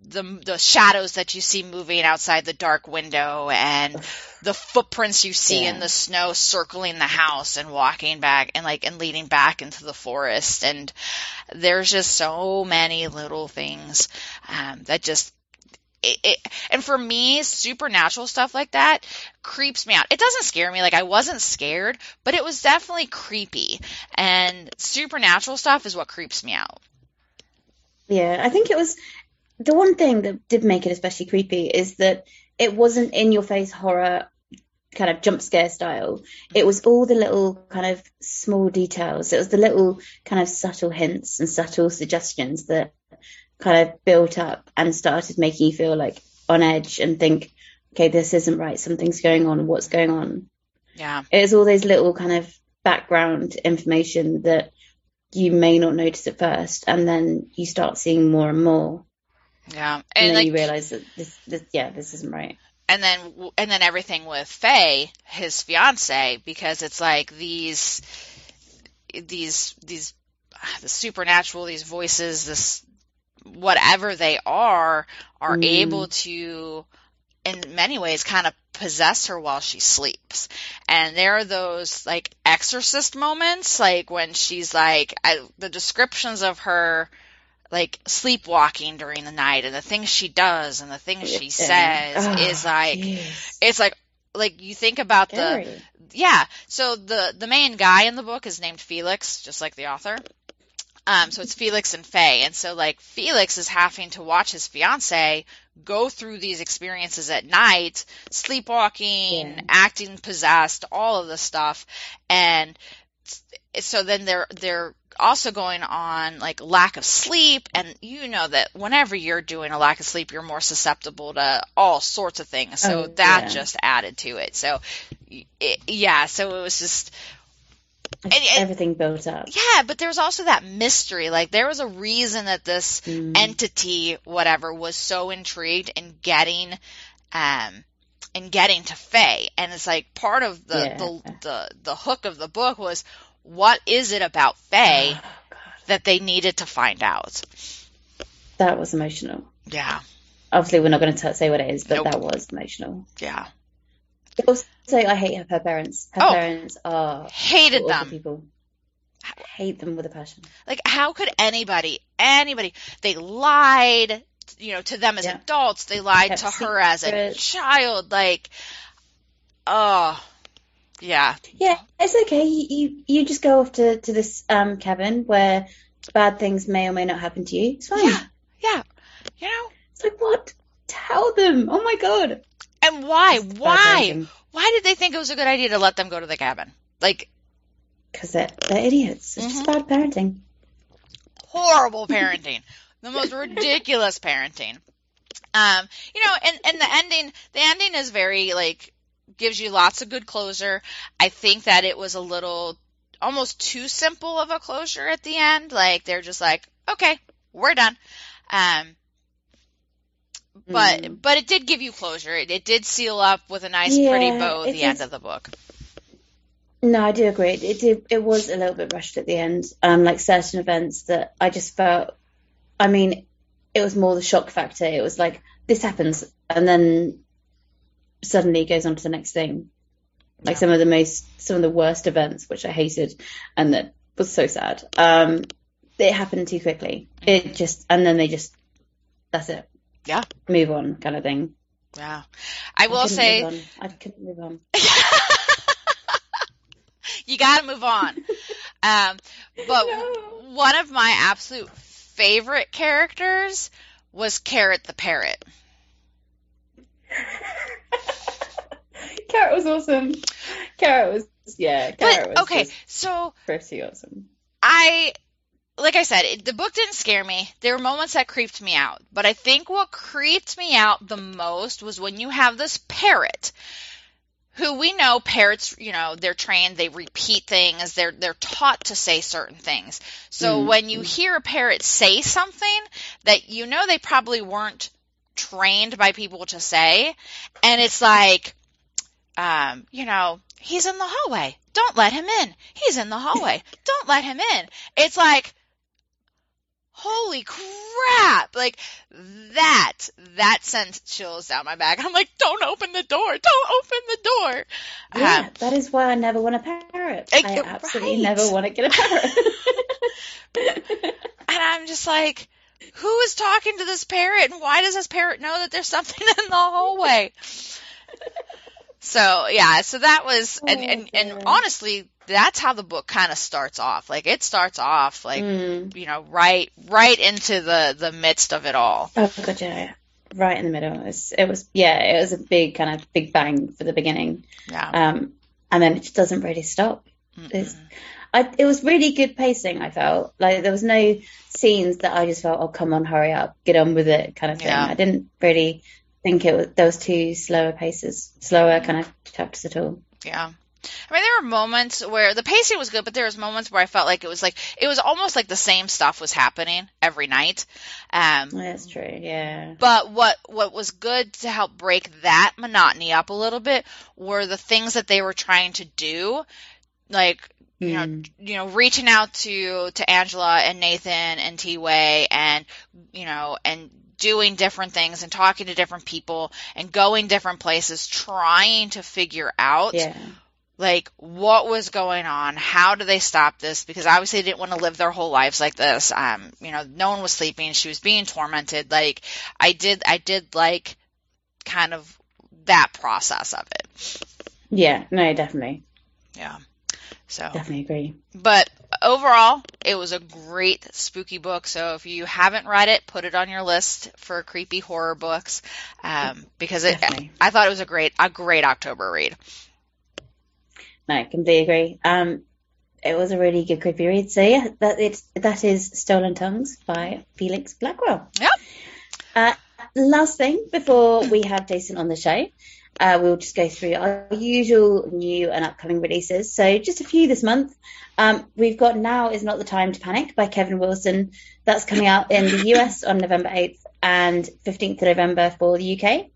the the shadows that you see moving outside the dark window and the footprints you see in the snow circling the house and walking back and like and leading back into the forest. And there's just so many little things um, that just it, it, and for me supernatural stuff like that creeps me out. It doesn't scare me. Like i wasn't scared but it was definitely creepy. And supernatural stuff is what creeps me out. Yeah, I think it was the one thing that did make it especially creepy is that it wasn't in your face horror kind of jump scare style. It was all the little kind of small details. It was the little kind of subtle hints and subtle suggestions that kind of built up and started making you feel like on edge and think, okay, this isn't right. Something's going on. What's going on? yeah It was all those little kind of background information that you may not notice at first, and then you start seeing more and more. Yeah, and, and, then like you realize that this, this, yeah, this isn't right. and then and then everything with Faye, his fiance, because it's like these these these the supernatural, these voices, this whatever they are, are Mm. able to in many ways kind of possess her while she sleeps. And there are those like exorcist moments, like when she's like I, the descriptions of her like sleepwalking during the night and the things she does and the things she says Ah, is like jeez. it's like like you think about the yeah. So the the main guy in the book is named felix just like the author. Um so it's felix and faye. And so like felix is having to watch his fiance go through these experiences at night sleepwalking Yeah. acting possessed all of this stuff. And so then they're they're also going on like lack of sleep and you know that whenever you're doing a lack of sleep you're more susceptible to all sorts of things so Oh, that yeah. just added to it so it, yeah so it was just and- and- everything built up. yeah but there was also that mystery like there was a reason that this Mm. entity whatever was so intrigued in getting um in getting to Faye and it's like part of the Yeah. the, the the hook of the book was what is it about Faye Oh, that they needed to find out That was emotional. yeah Obviously, we're not going to say what it is, but Nope. that was emotional. yeah Also, I hate her, her parents. Her Oh. parents are hated awful them people. Hate them with a passion. like how could anybody anybody they lied you know to them as Yeah. adults they lied to her as a child like oh yeah Yeah, it's okay. You you, you just go off to, to this um cabin where bad things may or may not happen to you. It's fine. yeah yeah you know It's like what? Tell them. Oh my god. and why It's why why did they think it was a good idea to let them go to the cabin like Because they're, they're idiots. It's just bad parenting. horrible parenting, the most ridiculous parenting. Um, you know, and and the ending, the ending is very like gives you lots of good closure. I think that it was a little almost too simple of a closure at the end. Like they're just like, okay, we're done. Um, but Mm. but it did give you closure. It, it did seal up with a nice, pretty bow it the end of the book. No, I do agree. It did. It was a little bit rushed at the end. Um, like certain events that I just felt. I mean, it was more the shock factor. It was like this happens, and then suddenly goes on to the next thing. Like Yeah. some of the most, some of the worst events, which I hated, and that was so sad. Um, it happened too quickly. It just, and then they just, that's it. Yeah. Move on, kind of thing. Yeah, I will couldn't say. I couldn't move on. you got to move on. Um, but one of my absolute favorite characters was Carrot the parrot. Carrot was awesome. Carrot was yeah. Carrot But was okay, so pretty awesome. I like I said, it, the book didn't scare me. There were moments that creeped me out, but I think what creeped me out the most was when you have this parrot who we know parrots, you know, they're trained, they repeat things, they're they're taught to say certain things. So Mhm. when you hear a parrot say something that you know they probably weren't trained by people to say, and it's like um, you know, he's in the hallway. Don't let him in. He's in the hallway. Don't let him in. It's like holy crap like that that sent chills down my back i'm like don't open the door don't open the door Yeah, Um, that is why I never want a parrot. Eh, I absolutely right. never want to get a parrot. and i'm just like who is talking to this parrot and why does this parrot know that there's something in the hallway? So yeah so that was and Oh, and, and honestly that's how the book kind of starts off. Like it starts off like Mm. you know right right into the the midst of it all. Oh god, yeah, right in the middle. It was, it was, yeah, it was a big kind of big bang for the beginning, yeah. Um, and then it just doesn't really stop. I, it was really good pacing. I felt like there was no scenes that I just felt, oh come on, hurry up, get on with it, kind of thing. Yeah. I didn't really think it was those two slower paces, slower kind of chapters at all. Yeah. I mean, there were moments where the pacing was good, but there was moments where I felt like it was like it was almost like the same stuff was happening every night. Um, That's true, yeah. But what what was good to help break that monotony up a little bit were the things that they were trying to do, like you know, mm. you know, reaching out to to Angela and Nathan and T Way and you know and doing different things and talking to different people and going different places, trying to figure out yeah. like what was going on how do they stop this? Because obviously they didn't want to live their whole lives like this. Um you know no one was sleeping. She was being tormented. Like i did i did like kind of that process of it. Yeah. No definitely. Yeah so definitely agree but overall it was a great spooky book so if you haven't read it put it on your list for creepy horror books um, because it, i thought it was a great a great october read no, completely agree. Um, it was a really good creepy read. So yeah, that it's that is Stolen Tongues by Felix Blackwell. Yeah. Uh, last thing before we have Jason on the show, uh, we'll just go through our usual new and upcoming releases. So just a few this month. Um, we've got Now is Not the Time to Panic by Kevin Wilson. That's coming out in the US on November 8th and 15th of November for the UK.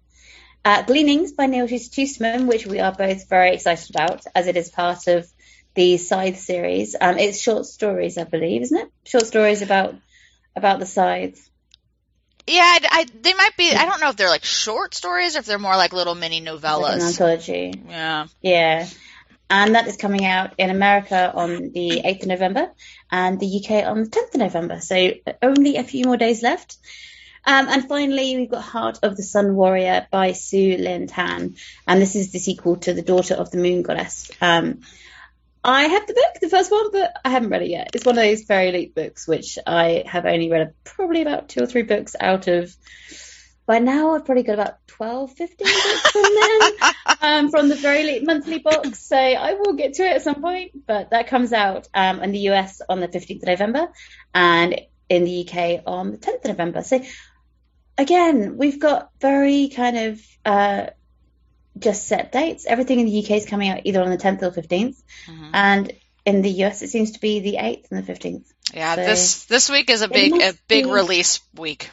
Uh, Gleanings by Neal Shusterman, which we are both very excited about, as it is part of the Scythe series. Um, it's short stories, I believe, isn't it? Short stories about about the Scythe. Yeah, I, I, they might be. I don't know if they're like short stories or if they're more like little mini novellas. Like an anthology. Yeah. Yeah. And that is coming out in America on the 8th of November and the UK on the 10th of November. So only a few more days left. Um, and finally, we've got Heart of the Sun Warrior by Sue Lynn Tan. And this is the sequel to The Daughter of the Moon Goddess. Um, I have the book, the first one, but I haven't read it yet. It's one of those FairyLoot books, which I have only read probably about two or three books out of. By now, I've probably got about 12, 15 books from them, um, from the FairyLoot monthly box. So I will get to it at some point, but that comes out um, in the US on the 15th of November and in the UK on the 10th of November. So again, we've got very kind of uh, just set dates. Everything in the UK is coming out either on the 10th or 15th, mm-hmm. and in the US it seems to be the 8th and the 15th. Yeah, so this this week is a big a big be... release week.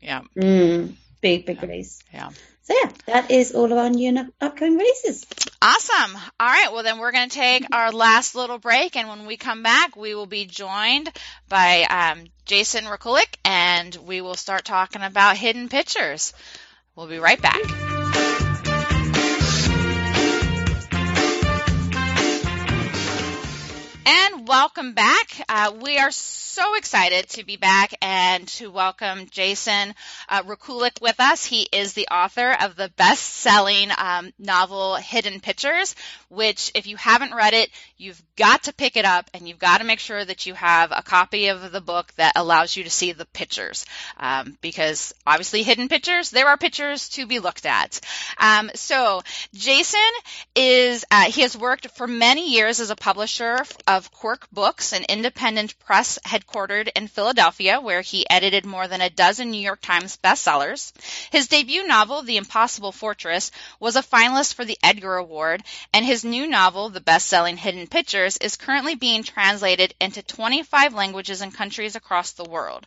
Yeah. Mm, big big yeah. release. Yeah. So yeah, that is all of our new and upcoming releases. Awesome. All right. Well, then we're going to take our last little break, and when we come back, we will be joined by um, Jason Rekulak, and we will start talking about hidden pictures. We'll be right back. Welcome back. Uh, we are so excited to be back and to welcome Jason uh, Rekulak with us. He is the author of the best-selling um, novel Hidden Pictures, which, if you haven't read it, you've got to pick it up and you've got to make sure that you have a copy of the book that allows you to see the pictures, um, because obviously hidden pictures, there are pictures to be looked at. Um, so Jason is uh, he has worked for many years as a publisher of Quirk Books, an independent press head headquartered in Philadelphia, where he edited more than a dozen New York Times bestsellers. His debut novel, The Impossible Fortress, was a finalist for the Edgar Award, and his new novel, the best-selling Hidden Pictures, is currently being translated into 25 languages and countries across the world.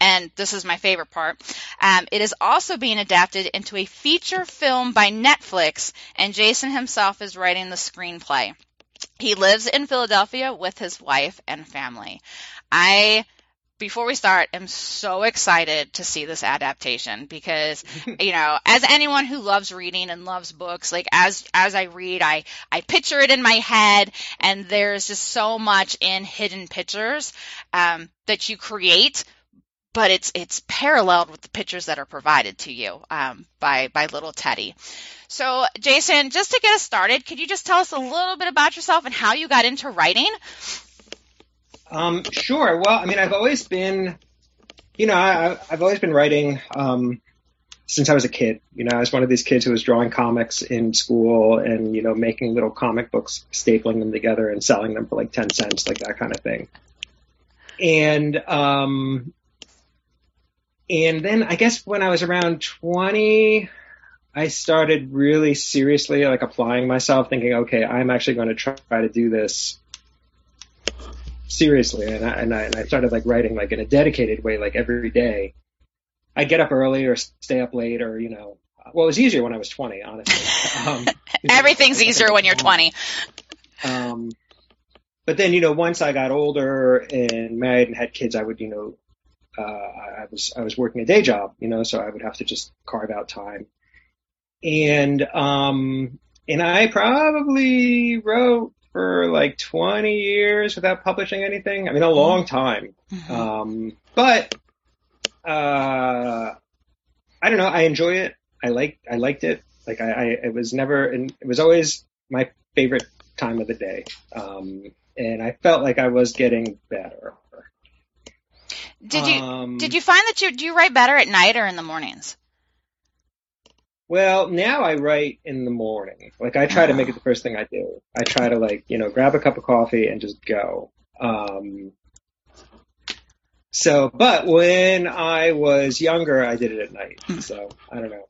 And this is my favorite part. Um, it is also being adapted into a feature film by Netflix, and Jason himself is writing the screenplay. He lives in Philadelphia with his wife and family. I before we start, am so excited to see this adaptation because, you know, as anyone who loves reading and loves books, like as as I read, I I picture it in my head, and there's just so much in hidden pictures um, that you create. But it's it's paralleled with the pictures that are provided to you um, by by little Teddy. So, Jason, just to get us started, could you just tell us a little bit about yourself and how you got into writing? Um, sure. Well, I mean, I've always been, you know, I, have always been writing um, since I was a kid. You know, I was one of these kids who was drawing comics in school and you know making little comic books, stapling them together and selling them for like ten cents, like that kind of thing. And um, and then I guess when I was around twenty, I started really seriously like applying myself, thinking, okay, I'm actually going to try to do this seriously, and I, and I and I started like writing like in a dedicated way, like every day. I get up early or stay up late, or you know, well, it was easier when I was 20, honestly. Um, Everything's easier when you're 20. Um, but then, you know, once I got older and married and had kids, I would, you know, uh, I was I was working a day job, you know, so I would have to just carve out time. And um, and I probably wrote for like 20 years without publishing anything. I mean, a long time. Mhm. Um, but uh, I don't know. I enjoy it. I like I liked it. Like I, I it was never and it was always my favorite time of the day. Um, and I felt like I was getting better. Did you Um, did you find that you do you write better at night or in the mornings? Well, now I write in the morning. Like I try to make it the first thing I do. I try to like, you know, grab a cup of coffee and just go. Um, so, but when I was younger, I did it at night. Hmm. So I don't know.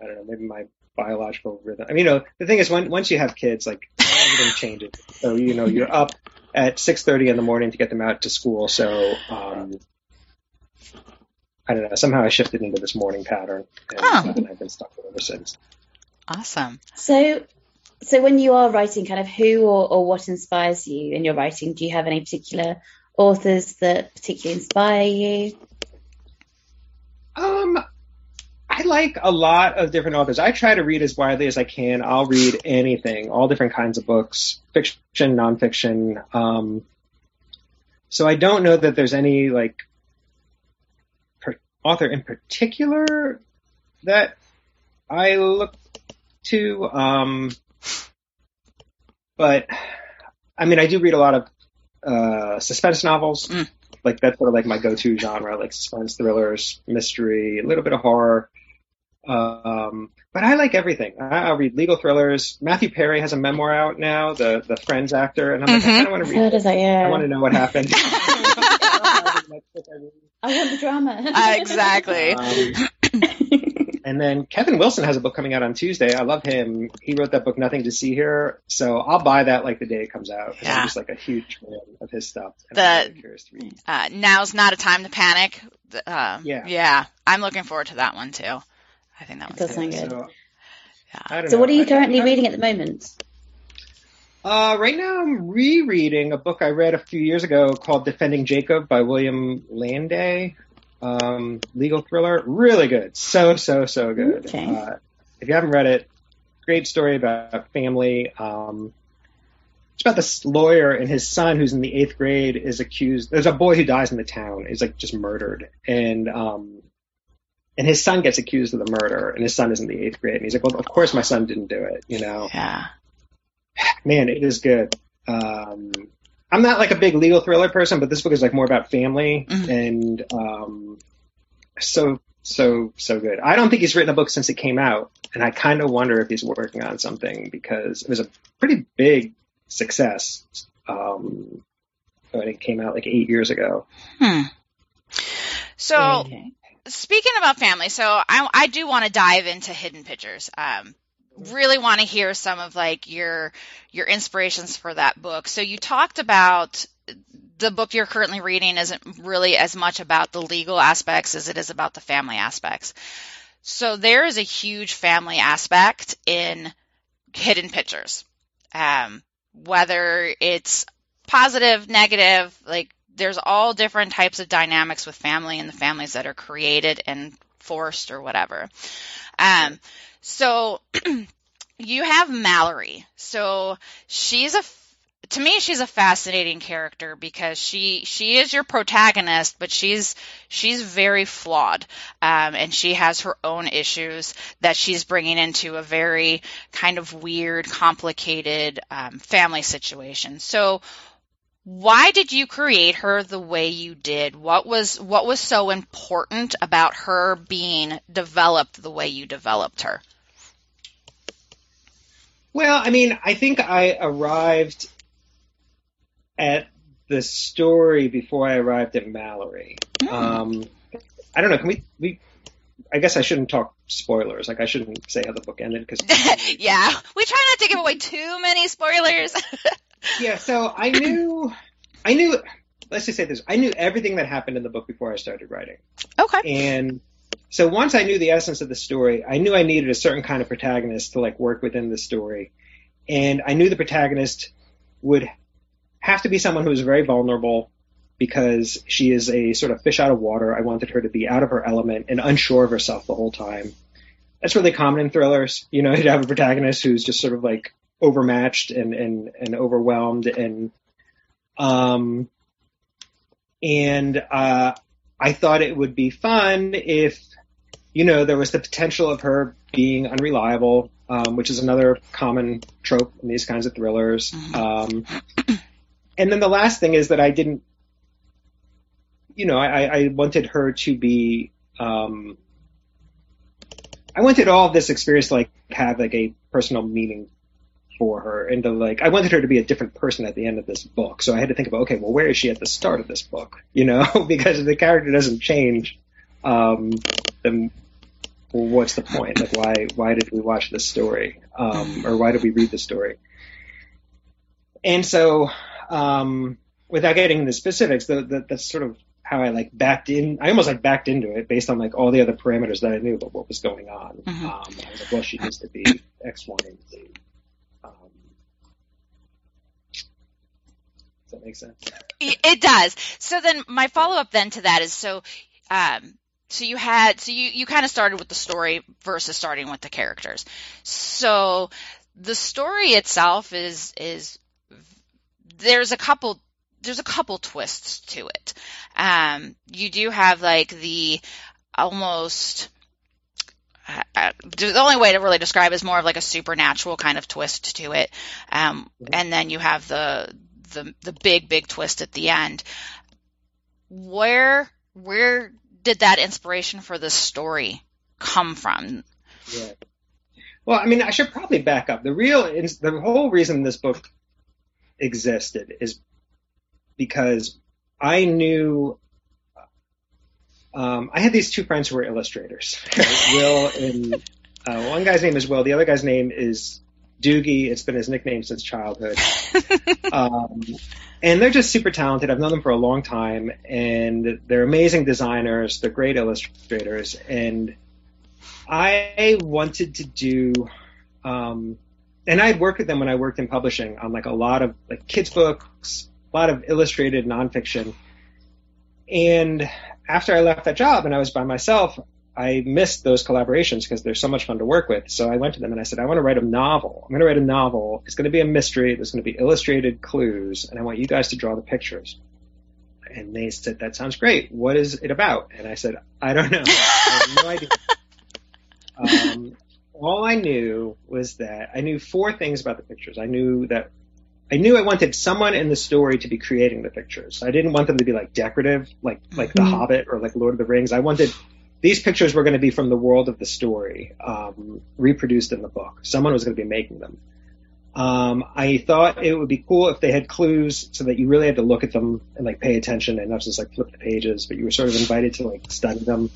I don't know. Maybe my biological rhythm. I mean, you know, the thing is, when once you have kids, like everything changes. So you know, you're up at six thirty in the morning to get them out to school. So um, I don't know. Somehow I shifted into this morning pattern, and, Huh. uh, and I've been stuck with it ever since. Awesome. So, so when you are writing, kind of who or, or what inspires you in your writing? Do you have any particular authors that particularly inspire you? Um, I like a lot of different authors. I try to read as widely as I can. I'll read anything, all different kinds of books, fiction, nonfiction. Um, so I don't know that there's any like per- author in particular that I look to. Um, but I mean, I do read a lot of uh, suspense novels. Mm. Like that's sort of like my go-to genre, like suspense thrillers, mystery, a little bit of horror. Um, but I like everything. I, I'll read legal thrillers. Matthew Perry has a memoir out now, the the Friends actor, and I'm like, I Mhm. kind of want to read. heard it. of that, yeah. I want to know what happened. I want the drama. Uh, exactly. Um, and then Kevin Wilson has a book coming out on Tuesday. I love him. He wrote that book, Nothing to See Here. So I'll buy that like the day it comes out. Yeah. I'm just like a huge fan of his stuff. And The- I'm very curious to read. Uh, now's not a time to panic. The- Um, Yeah. Yeah. I'm looking forward to that one too. I think that It one's does good. sound good. So, Yeah. I don't so, know. what are you I- currently I- reading at the moment? Uh, right now I'm rereading a book I read a few years ago called Defending Jacob by William Landay. Um, legal thriller. Really good. So, so, so good. Okay. Uh, if you haven't read it, great story about family. Um, it's about this lawyer and his son who's in the eighth grade is accused. There's a boy who dies in the town. Is like just murdered. And, um, and his son gets accused of the murder and his son is in the eighth grade. And he's like, well, of course my son didn't do it, you know? Yeah. Man, it is good. Um, I'm not like a big legal thriller person, but this book is like more about family Mhm. and um, so so so good. I don't think he's written a book since it came out, and I kind of wonder if he's working on something because it was a pretty big success um, when it came out like eight years ago. Hmm. So, Okay. speaking about family, so I, I do want to dive into hidden pictures. Um, really want to hear some of like your your inspirations for that book. So you talked about the book you're currently reading isn't really as much about the legal aspects as it is about the family aspects. So there is a huge family aspect in hidden pictures. Um, whether it's positive, negative, like there's all different types of dynamics with family and the families that are created and forced or whatever. Um, so you have Mallory. So she's a to me she's a fascinating character because she she is your protagonist but she's she's very flawed um, and she has her own issues that she's bringing into a very kind of weird complicated um, family situation. So why did you create her the way you did? What was what was so important about her being developed the way you developed her Well, I mean, I think I arrived at the story before I arrived at Mallory. Hmm. Um, I don't know. Can we we I guess I shouldn't talk spoilers. Like I shouldn't say how the book ended because yeah, we try not to give away too many spoilers. yeah, so I knew, I knew. Let's just say this: I knew everything that happened in the book before I started writing. Okay. And so once I knew the essence of the story, I knew I needed a certain kind of protagonist to like work within the story, and I knew the protagonist would have to be someone who was very vulnerable because she is a sort of fish out of water. I wanted her to be out of her element and unsure of herself the whole time. That's really common in thrillers. You know, to have a protagonist who's just sort of like overmatched and and and overwhelmed and um and uh I thought it would be fun if you know there was the potential of her being unreliable, um, which is another common trope in these kinds of thrillers. Mm-hmm. Um, and then the last thing is that I didn't you know, I, I wanted her to be, um, I wanted all of this experience to like have like a personal meaning for her and to like, I wanted her to be a different person at the end of this book. So I had to think about, okay, well, where is she at the start of this book? You know, because if the character doesn't change, um, then well, what's the point? Like, why, why did we watch this story? Um, or why did we read the story? And so, um, without getting into specifics, the, the, the sort of how I like backed in. I almost like backed into it based on like all the other parameters that I knew about what was going on. Mm-hmm. Um, I was like, well, she needs to be X, Y, and Z. Um, does that make sense? It does. So then my follow up then to that is so. Um, so you had so you you kind of started with the story versus starting with the characters. So the story itself is is there's a couple there's a couple twists to it. Um, you do have like the almost uh, uh the only way to really describe is more of like a supernatural kind of twist to it, um, mm-hmm. and then you have the the the big big twist at the end. Where where did that inspiration for the story come from? Yeah. Well, I mean, I should probably back up. The real, the whole reason this book existed is because I knew um, I had these two friends who were illustrators, Will and uh, one guy's name is Will, the other guy's name is Doogie. It's been his nickname since childhood, um, and they're just super talented. I've known them for a long time, and they're amazing designers. They're great illustrators, and I wanted to do. Um, and I had worked with them when I worked in publishing on like a lot of like kids books, a lot of illustrated nonfiction. And after I left that job and I was by myself, I missed those collaborations because they're so much fun to work with. So I went to them and I said, I want to write a novel. I'm going to write a novel. It's going to be a mystery. There's going to be illustrated clues, and I want you guys to draw the pictures. And they said, That sounds great. What is it about? And I said, I don't know. I have no idea. Um, all I knew was that I knew four things about the pictures. I knew that I knew I wanted someone in the story to be creating the pictures. I didn't want them to be like decorative, like like mm-hmm. The Hobbit or like Lord of the Rings. I wanted these pictures were going to be from the world of the story, um, reproduced in the book. Someone was going to be making them. Um, I thought it would be cool if they had clues so that you really had to look at them and like pay attention and not just like flip the pages, but you were sort of invited to like study them.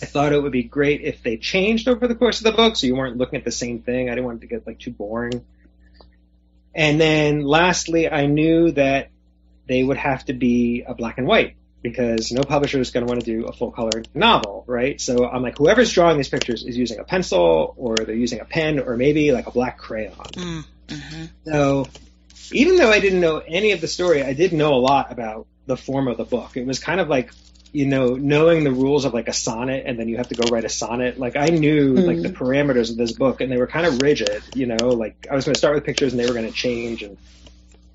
I thought it would be great if they changed over the course of the book, so you weren't looking at the same thing. I didn't want it to get like too boring. And then lastly, I knew that they would have to be a black and white because no publisher is going to want to do a full color novel, right? So I'm like, whoever's drawing these pictures is using a pencil or they're using a pen or maybe like a black crayon. Mm, mm-hmm. So even though I didn't know any of the story, I did know a lot about the form of the book. It was kind of like you know, knowing the rules of like a sonnet and then you have to go write a sonnet. Like I knew mm. like the parameters of this book and they were kind of rigid, you know, like I was going to start with pictures and they were going to change and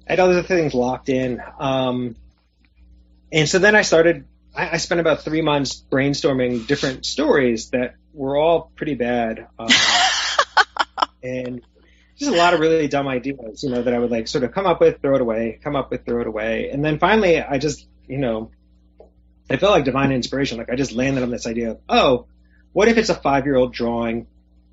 I had other things locked in. Um, and so then I started, I, I, spent about three months brainstorming different stories that were all pretty bad. Um, and just a lot of really dumb ideas, you know, that I would like sort of come up with, throw it away, come up with, throw it away. And then finally I just, you know, I felt like divine inspiration. Like I just landed on this idea of, oh, what if it's a five year old drawing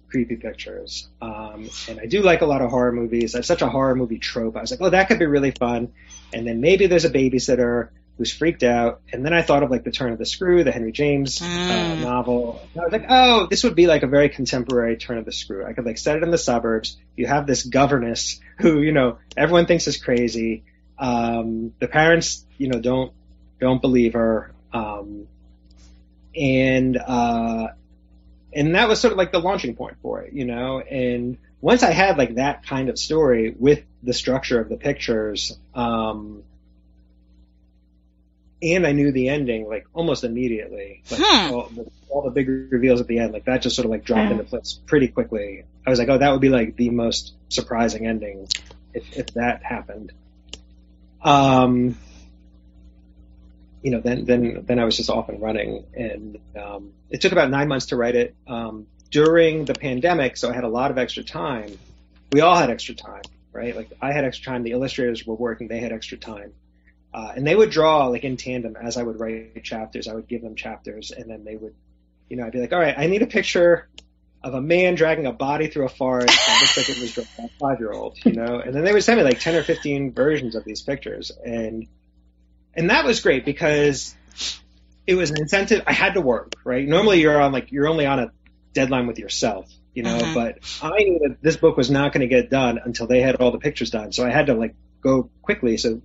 creepy pictures? Um, and I do like a lot of horror movies. I have such a horror movie trope. I was like, oh, that could be really fun. And then maybe there's a babysitter was freaked out. And then I thought of like The Turn of the Screw, the Henry James uh, Mm. novel. And I was like, oh, this would be like a very contemporary Turn of the Screw. I could like set it in the suburbs. You have this governess who, you know, everyone thinks is crazy. Um, the parents, you know, don't don't believe her. Um, and uh, and that was sort of like the launching point for it, you know. And once I had like that kind of story with the structure of the pictures, um, and I knew the ending like almost immediately, like Hmm. all, the, all the big reveals at the end, like that just sort of like dropped Yeah. into place pretty quickly. I was like, oh, that would be like the most surprising ending if if that happened. Um, you know, then then then I was just off and running, and um, it took about nine months to write it. Um, during the pandemic, so I had a lot of extra time. We all had extra time, right? Like I had extra time. The illustrators were working; they had extra time, uh, and they would draw like in tandem as I would write chapters. I would give them chapters, and then they would, you know, I'd be like, "All right, I need a picture of a man dragging a body through a forest that looks like it was drawn by a five-year-old," you know. And then they would send me like ten or fifteen versions of these pictures, and and that was great because it was an incentive. I had to work, right? Normally you're on like you're only on a deadline with yourself, you know. Mhm. But I knew that this book was not going to get done until they had all the pictures done, so I had to like go quickly. So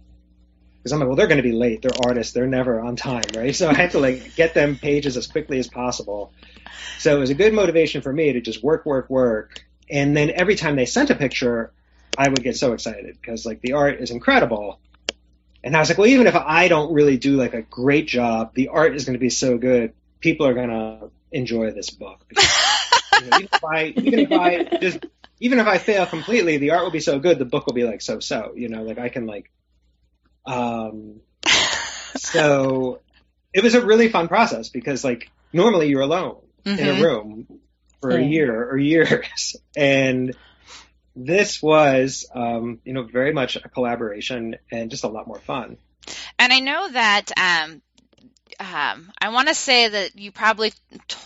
because I'm like, well, they're going to be late. They're artists. They're never on time, right? So I had to like get them pages as quickly as possible. So it was a good motivation for me to just work, work, work. And then every time they sent a picture, I would get so excited because like the art is incredible. And I was like, well, even if I don't really do like a great job, the art is going to be so good. People are going to enjoy this book. Because, you know, even if I, even if I just, even if I fail completely, the art will be so good. The book will be like so-so, you know, like I can like, um, so it was a really fun process because like normally you're alone in Mhm. a room for a year or years and this was um, you know very much a collaboration and just a lot more fun And I know that um, um, I want to say that you probably,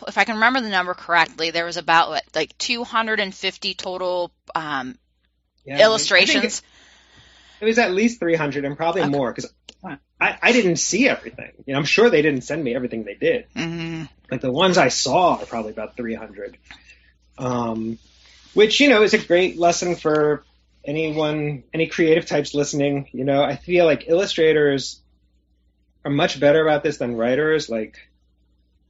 if I can remember the number correctly, there was about what, like 250 total um, Yeah, I mean, I think illustrations. It was at least 300 and probably Okay. more because I, I didn't see everything. You know i'm sure they didn't send me everything they did. Mhm. like the ones i saw are probably about 300 um, which you know is a great lesson for anyone any creative types listening. You know i feel like illustrators are much better about this than writers. Like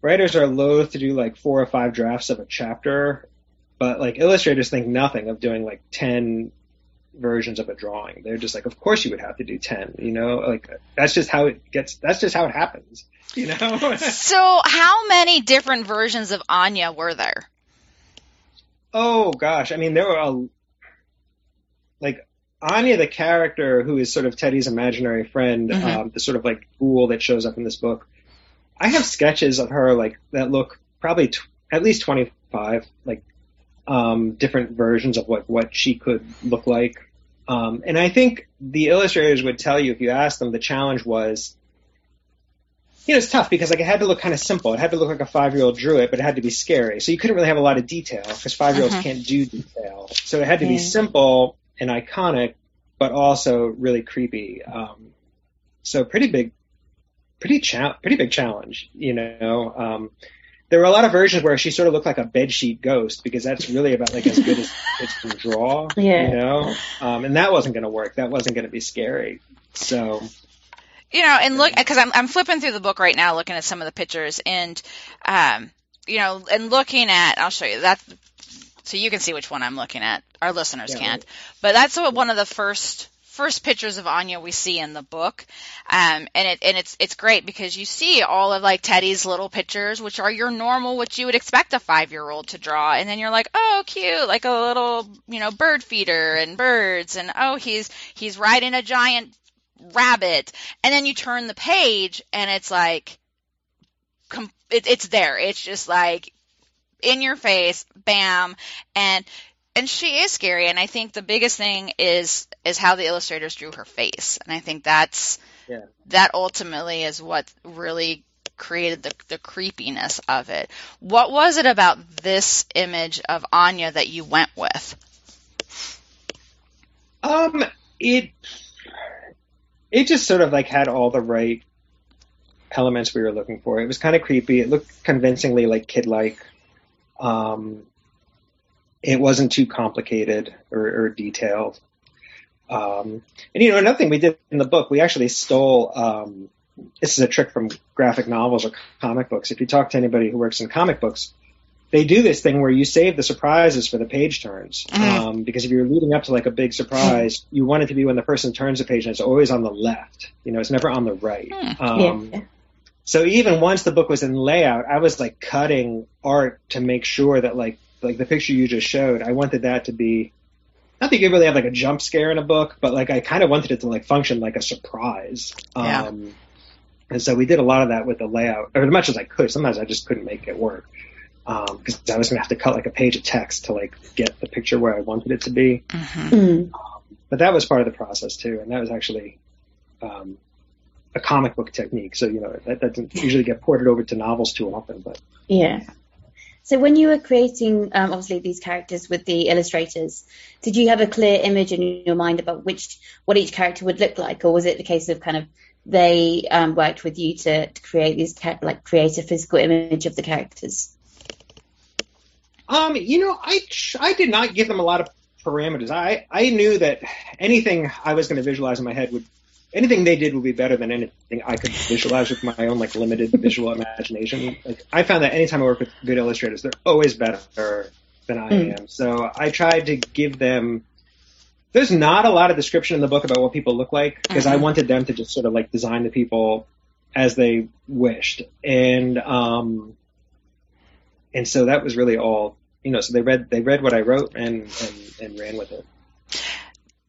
writers are loath to do like four or five drafts of a chapter but like illustrators think nothing of doing like 10 versions of a drawing they're just like of course you would have to do 10 you know like that's just how it gets that's just how it happens you know So, how many different versions of Anya were there? Oh gosh, I mean there were a like Anya, the character who is sort of Teddy's imaginary friend, Mhm. um, the sort of like ghoul that shows up in this book. I have sketches of her like that look probably t- at least twenty five like um, different versions of what what she could look like. Um, and I think the illustrators would tell you if you asked them, the challenge was you know, it's tough because like it had to look kind of simple. It had to look like a five year old drew it, but it had to be scary. So you couldn't really have a lot of detail because five year olds Mhm. can't do detail. So it had to be simple and iconic, but also really creepy. Um, so pretty big, pretty cha- pretty big challenge. You know, um, there were a lot of versions where she sort of looked like a bedsheet ghost because that's really about like as good as kids can draw. Yeah. You know, um, and that wasn't going to work. That wasn't going to be scary. So you know, and look because I'm I'm flipping through the book right now, looking at some of the pictures, and um, you know, and looking at I'll show you that so you can see which one I'm looking at. Our listeners Yeah, can't, but that's what, one of the first first pictures of Anya we see in the book, um, and it and it's it's great because you see all of like Teddy's little pictures, which are your normal, what you would expect a five year old to draw, and then you're like, oh, cute, like a little you know bird feeder and birds, and oh, he's he's riding a giant rabbit. And then you turn the page and it's like com- it, it's there. It's just like in your face bam. And and she is scary and i think the biggest thing is is how the illustrators drew her face and i think that's Yeah. that ultimately is what really created the, the creepiness of it what was it about this image of anya that you went with Um, it it just sort of like had all the right elements we were looking for. It was kind of creepy. It looked convincingly like kid-like. Um, it wasn't too complicated or, or detailed. Um, and you know, another thing we did in the book, we actually stole. Um, this is a trick from graphic novels or comic books. If you talk to anybody who works in comic books, they do this thing where you save the surprises for the page turns. Mhm. Um, because if you're leading up to like a big surprise, you want it to be when the person turns the page and it's always on the left. You know, it's never on the right. Hmm. Um, yeah. so even once the book was in layout, I was like cutting art to make sure that like like the picture you just showed, I wanted that to be not that you really have like a jump scare in a book, but like I kind of wanted it to like function like a surprise. Yeah. Um, and so we did a lot of that with the layout, or as much as I could. Sometimes I just couldn't make it work because I was gonna have to cut like a page of text to like get the picture where I wanted it to be. Mhm. Mm. But that was part of the process too, and that was actually um, a comic book technique. So you know that doesn't usually get ported over to novels too often, but. Yeah. So when you were creating, um, obviously these characters with the illustrators, did you have a clear image in your mind about which what each character would look like, or was it the case of kind of they um, worked with you to, to create these like create a physical image of the characters? Um, you know, I I did not give them a lot of parameters. I I knew that anything I was going to visualize in my head would anything they did would be better than anything I could visualize with my own like limited visual imagination. Like I found that anytime I work with good illustrators, they're always better than I Mm. am. So I tried to give them. There's not a lot of description in the book about what people look like because I Mhm. wanted them to just sort of like design the people as they wished, and um, and so that was really all you know. So they read they read what I wrote and and, and ran with it.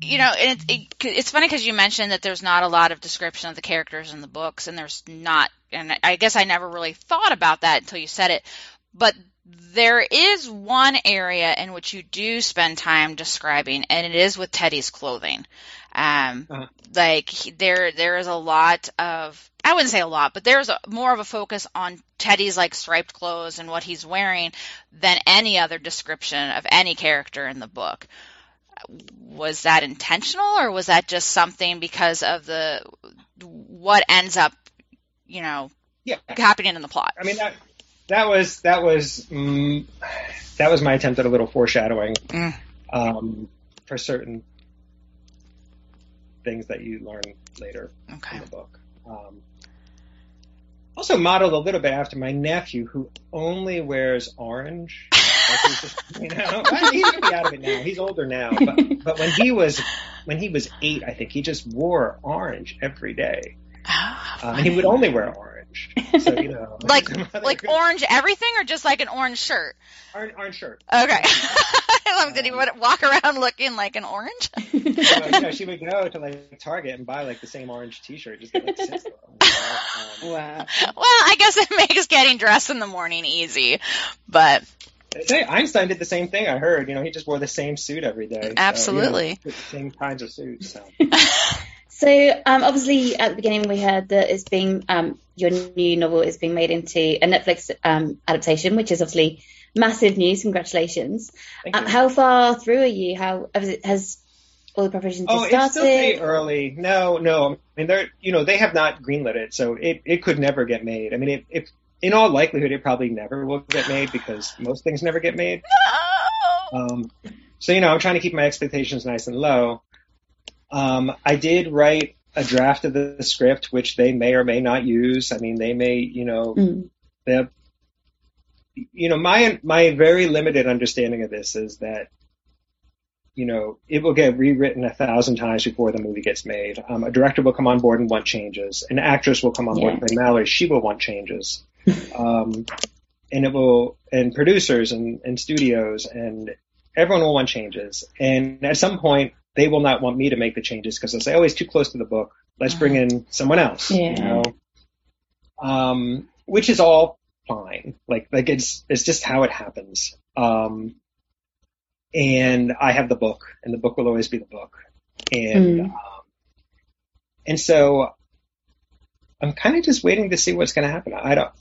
You know, and it, it, it's funny because you mentioned that there's not a lot of description of the characters in the books, and there's not, and I guess I never really thought about that until you said it. But there is one area in which you do spend time describing, and it is with Teddy's clothing. Um, Uh-huh. like he- there, there is a lot of, I wouldn't say a lot, but there's a, more of a focus on Teddy's like striped clothes and what he's wearing than any other description of any character in the book was that intentional or was that just something because of the what ends up you know Yeah, happening in the plot I mean that that was that was mm, that was my attempt at a little foreshadowing Mm. um, for certain things that you learn later okay in the book. Um, also modeled a little bit after my nephew, who only wears orange. Like he's just, you know, well, he's gonna be out of it now. He's older now, but but when he was when he was eight, I think he just wore orange every day. Ah, Um, and he would only wear orange. So you know, like some other- like orange everything or just like an orange shirt orange, orange shirt. okay Like, did he wa- walk around looking like an orange So, you know, she would go to like Target and buy like the same orange T-shirt, just get like six of them. Um, wow. well i guess it makes getting dressed in the morning easy but They say Einstein did the same thing. I heard. You know, he just wore the same suit every day. So, you know, Absolutely. same kinds of suits. So. So um, obviously at the beginning we heard that it's being um, your new novel is being made into a Netflix um, adaptation, which is obviously massive news. Congratulations! Um, how far through are you? How has, it, has all the preparations Oh, just it's started? still pretty early. No, no. I mean, they're you know they have not greenlit it, so it it could never get made. I mean, it, if in all likelihood, it probably never will get made because most things never get made. Um, so you know, I'm trying to keep my expectations nice and low. Um, I did write a draft of the script, which they may or may not use. I mean, they may, you know, Mm. the you know my my very limited understanding of this is that you know it will get rewritten a thousand times before the movie gets made. Um, a director will come on board and want changes. An actress will come on board Yeah. and play Mallory. She will want changes. Um, and it will and producers and, and studios and everyone will want changes. And at some point they will not want me to make the changes because they'll say, "Oh, he's too close to the book. Let's bring in someone else." You Yeah. know, um, which is all fine. Like like it's it's just how it happens. Um, and I have the book, and the book will always be the book. And Mm. um, and so I'm kind of just waiting to see what's going to happen. I don't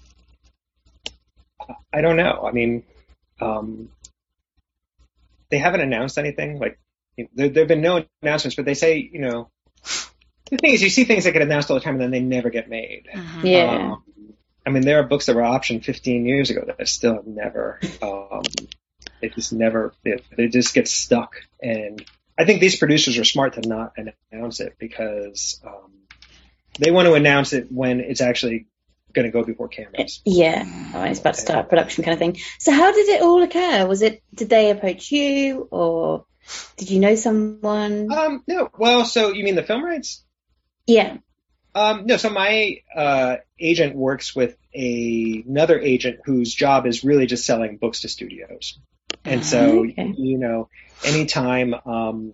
I don't know. I mean, um, they haven't announced anything. Like there there have been no announcements, but they say you know the thing is, you see things that get announced all the time and then they never get made. Mhm. Yeah. Um, I mean, there are books that were optioned 15 years ago that I still have never, um, they just never, they, they just get stuck. And I think these producers are smart to not announce it because um, they want to announce it when it's actually going to go before cameras. Yeah, when it's about to start production kind of thing. So how did it all occur? Was it did they approach you or did you know someone? Um, no, well, so you mean the film rights? Yeah. Um, no, so my uh, agent works with a, another agent whose job is really just selling books to studios. And so, Okay. you know, anytime, um,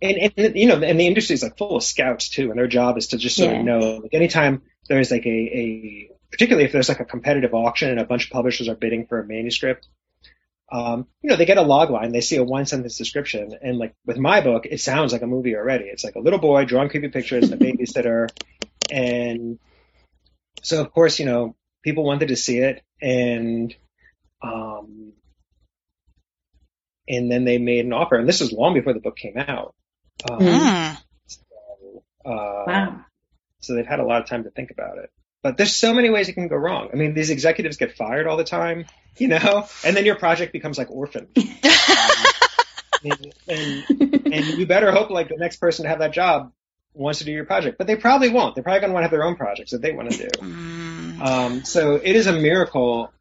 and, and, you know, and the industry is like full of scouts too, and their job is to just sort Yeah. of know, like anytime there's like a, a, particularly if there's like a competitive auction and a bunch of publishers are bidding for a manuscript, um, you know, they get a log line, they see a one sentence description, and like with my book, it sounds like a movie already. It's like a little boy drawing creepy pictures, and a babysitter, and so of course, you know, people wanted to see it, and um, and then they made an offer, and this was long before the book came out. Um, Mm. so, uh, Wow. So they've had a lot of time to think about it. But there's so many ways it can go wrong. I mean, these executives get fired all the time, you know, and then your project becomes like orphan. and, and, and you better hope like the next person to have that job wants to do your project, but they probably won't. They're probably going to want to have their own projects that they want to do. Mm. Um, so it is a miracle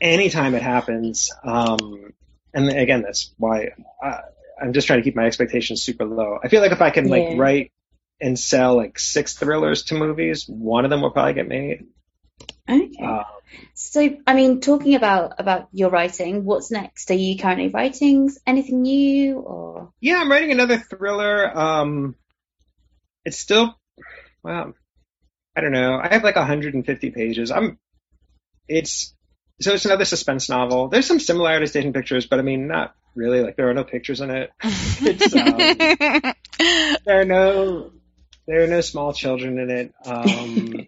anytime it happens. Um, and again, that's why I, I'm just trying to keep my expectations super low. I feel like if I can Yeah. like write and sell like six thrillers to movies, one of them will probably get made. Okay. Uh, So, I mean, talking about about your writing, what's next? Are you currently writing anything new, or yeah, I'm writing another thriller. Um, it's still, well, I don't know. I have like 150 pages. I'm, it's, so it's another suspense novel. There's some similarities to Hidden Pictures, but I mean, not really. Like there are no pictures in it. It's, um, there are no there are no small children in it. Um,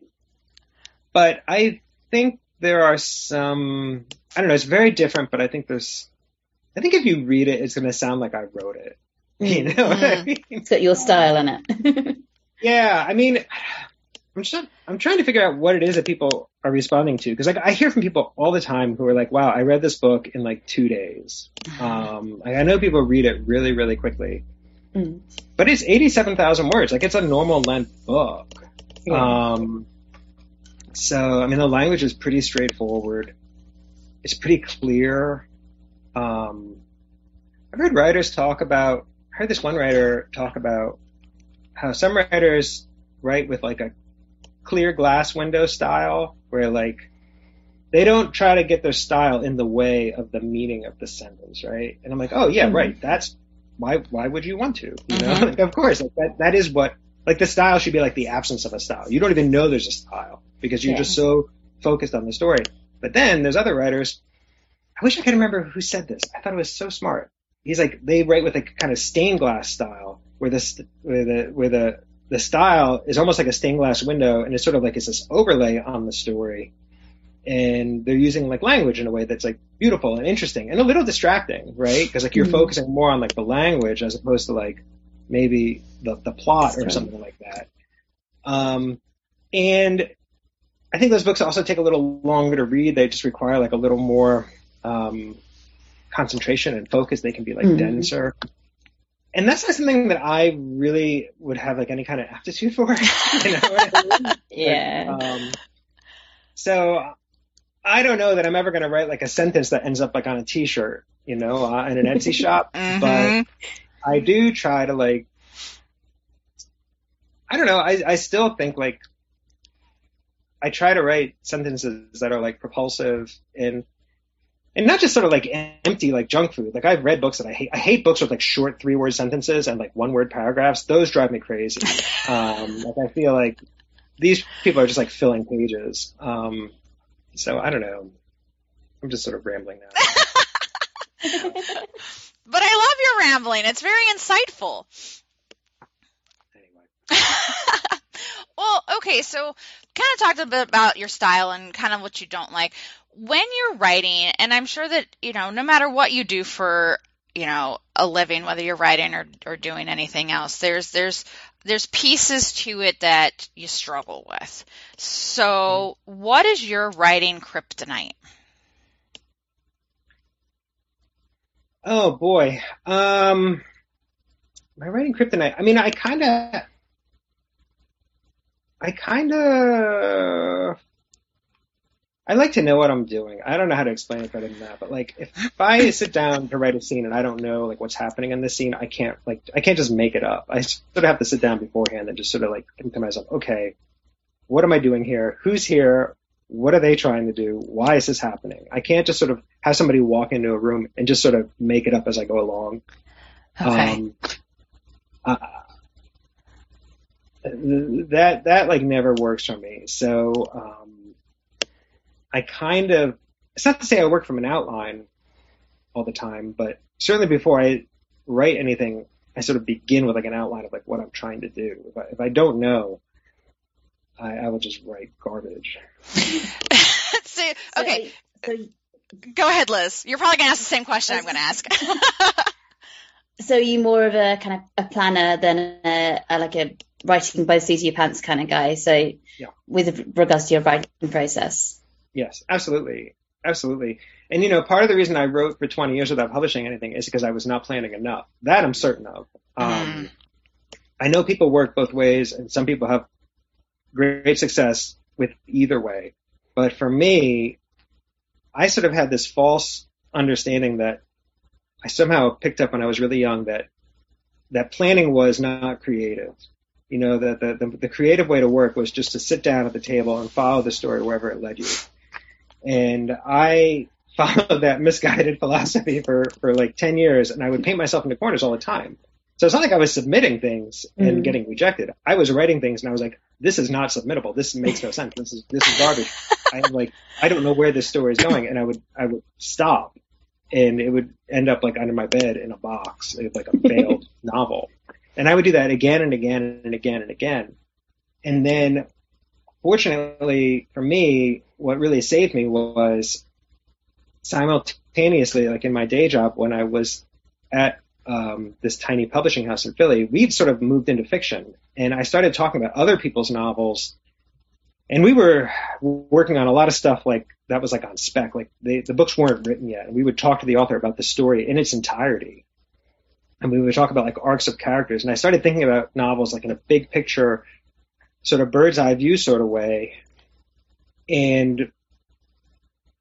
but I think there are some. I don't know. It's very different, but I think there's. I think if you read it, it's going to sound like I wrote it. You know what I mean? it's got your style in it? Yeah, I mean, I'm just I'm trying to figure out what it is that people are responding to because like I hear from people all the time who are like, "Wow, I read this book in like two days." Um, like, I know people read it really, really quickly, Mm. but it's 87,000 words. Like it's a normal length book. Yeah. Um, so I mean, the language is pretty straightforward. It's pretty clear. Um, I've heard writers talk about. I heard this one writer talk about how some writers write with like a clear glass window style, where like they don't try to get their style in the way of the meaning of the sentence, right? And I'm like, oh yeah, Mhm. right. That's why. Why would you want to? You know, Mhm. like, of course, like that. That is what like the style should be like the absence of a style. You don't even know there's a style because you're Yeah. just so focused on the story. But then there's other writers. I wish I could remember who said this. I thought it was so smart. He's like they write with a kind of stained glass style where the st- where the where the the style is almost like a stained glass window and it's sort of like it's this overlay on the story. And they're using like language in a way that's like beautiful and interesting and a little distracting, right? Because like you're Mhm. focusing more on like the language as opposed to like maybe the the plot or something like that. Um, and I think those books also take a little longer to read. They just require like a little more um, concentration and focus. They can be like Mhm. denser. And that's not something that I really would have like any kind of aptitude for. you know what I mean? yeah. Um, so I don't know that I'm ever going to write like a sentence that ends up like on a T-shirt, you know, uh, in an Etsy shop. Mhm. But I do try to like. I don't know. I I still think like. I try to write sentences that are like propulsive and. And not just sort of like empty, like junk food. Like I've read books that I hate. I hate books with like short three word sentences and like one word paragraphs. Those drive me crazy. Um, like I feel like these people are just like filling pages. Um, so I don't know. I'm just sort of rambling now. But I love your rambling. It's very insightful. anyway. well, okay, so kind of talked a bit about your style and kind of what you don't like. When you're writing, and I'm sure that, you know, no matter what you do for you know, a living, whether you're writing or, or doing anything else. There's there's there's pieces to it that you struggle with. So, what is your writing kryptonite? Oh boy, um, my writing kryptonite. I mean, I kind of, I kind of I like to know what I'm doing. I don't know how to explain it better than that, but like if, if I sit down to write a scene and I don't know like what's happening in this scene, I can't like I can't just make it up. I sort of have to sit down beforehand and just sort of like think to myself, okay, what am I doing here? Who's here? What are they trying to do? Why is this happening? I can't just sort of have somebody walk into a room and just sort of make it up as I go along. Okay. Um, uh, that that like never works for me. So um, I kind of, it's not to say I work from an outline all the time, but certainly before I write anything, I sort of begin with like an outline of like what I'm trying to do. If I, if I don't know, I, I will just write garbage. so, okay. So, so, Go ahead, Liz. You're probably going to ask the same question I'm going to ask. so you more of a kind of a planner than a, a, like a writing both seats of your pants kind of guy. So yeah. with regards to your writing process. Yes, absolutely. Absolutely. And you know, part of the reason I wrote for 20 years without publishing anything is because I was not planning enough. That I'm certain of. Um, mm. I know people work both ways, and some people have great success with either way. But for me, I sort of had this false understanding that I somehow picked up when I was really young that that planning was not creative. You know, that the, the, the creative way to work was just to sit down at the table and follow the story wherever it led you. And I followed that misguided philosophy for, for like 10 years and I would paint myself into corners all the time. So it's not like I was submitting things and mm getting rejected. I was writing things and I was like, this is not submittable. This makes no sense. This is, this is garbage. I'm like, I don't know where this story is going. And I would, I would stop and it would end up like under my bed in a box, like a failed novel. And I would do that again and again and again and again. And then fortunately for me, what really saved me was simultaneously, like in my day job, when I was at um, this tiny publishing house in Philly, we'd sort of moved into fiction, and I started talking about other people's novels, and we were working on a lot of stuff like that was like on spec, like they, the books weren't written yet, and we would talk to the author about the story in its entirety, and we would talk about like arcs of characters, and I started thinking about novels like in a big picture, sort of bird's eye view sort of way, and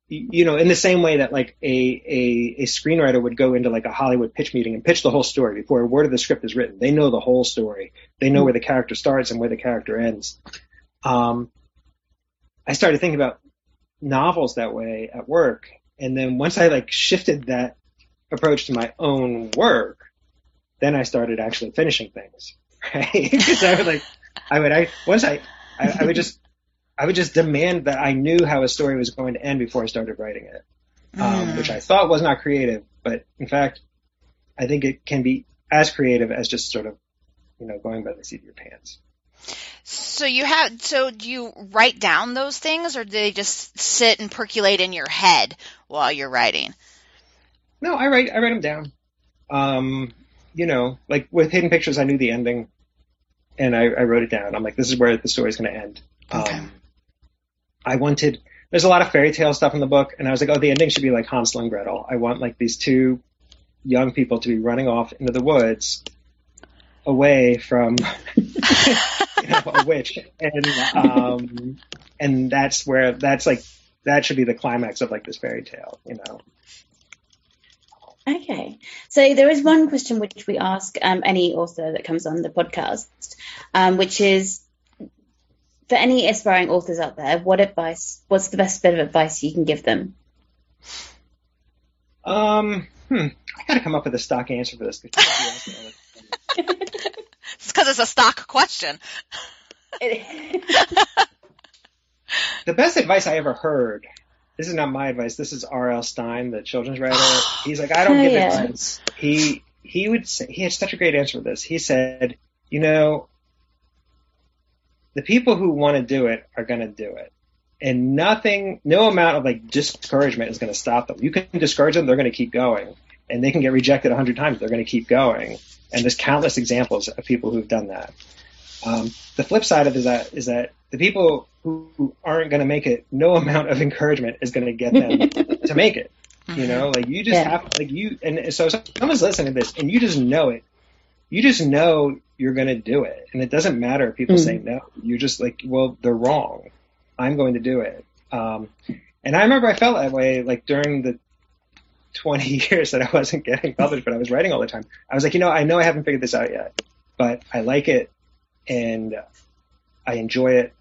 you know, in the same way that like a, a, a screenwriter would go into like a Hollywood pitch meeting and pitch the whole story before a word of the script is written. They know the whole story. They know where the character starts and where the character ends. Um, I started thinking about novels that way at work. And then once I like shifted that approach to my own work, then I started actually finishing things, right? Because I would like, I would, I, once I, I, I would just I would just demand that I knew how a story was going to end before I started writing it, um, mm. which I thought was not creative, but in fact, I think it can be as creative as just sort of, you know, going by the seat of your pants. So you have, so do you write down those things, or do they just sit and percolate in your head while you're writing? No, I write. I write them down. Um, you know, like with Hidden Pictures, I knew the ending, and I, I wrote it down. I'm like, this is where the story's going to end. Okay. Um, I wanted there's a lot of fairy tale stuff in the book, and I was like, oh, the ending should be like Hansel and Gretel. I want like these two young people to be running off into the woods away from you know, a witch, and um, and that's where that's like that should be the climax of like this fairy tale, you know. Okay, so there is one question which we ask um, any author that comes on the podcast, um, which is for any aspiring authors out there, what advice? What's the best bit of advice you can give them? Um, hmm, I got to come up with a stock answer for this. it's because it's a stock question. the best advice I ever heard. This is not my advice. This is R.L. Stine, the children's writer. He's like, I don't give yeah. advice. He he would say he had such a great answer for this. He said, you know, the people who want to do it are going to do it. And nothing, no amount of like discouragement is going to stop them. You can discourage them, they're going to keep going. and they can get rejected a hundred times. They're going to keep going. And there's countless examples of people who've done that. Um, the flip side of it is that is that the people who, who aren't going to make it, no amount of encouragement is going to get them to make it. You know, like you just Yeah. have like you and so someone's listening to this and you just know it. You just know you're going to do it, and it doesn't matter if people Mm. say no. You're just like, well, they're wrong. I'm going to do it. Um, and I remember I felt that way like during the 20 years that I wasn't getting published, but I was writing all the time. I was like, you know, I know I haven't figured this out yet, but I like it and I enjoy it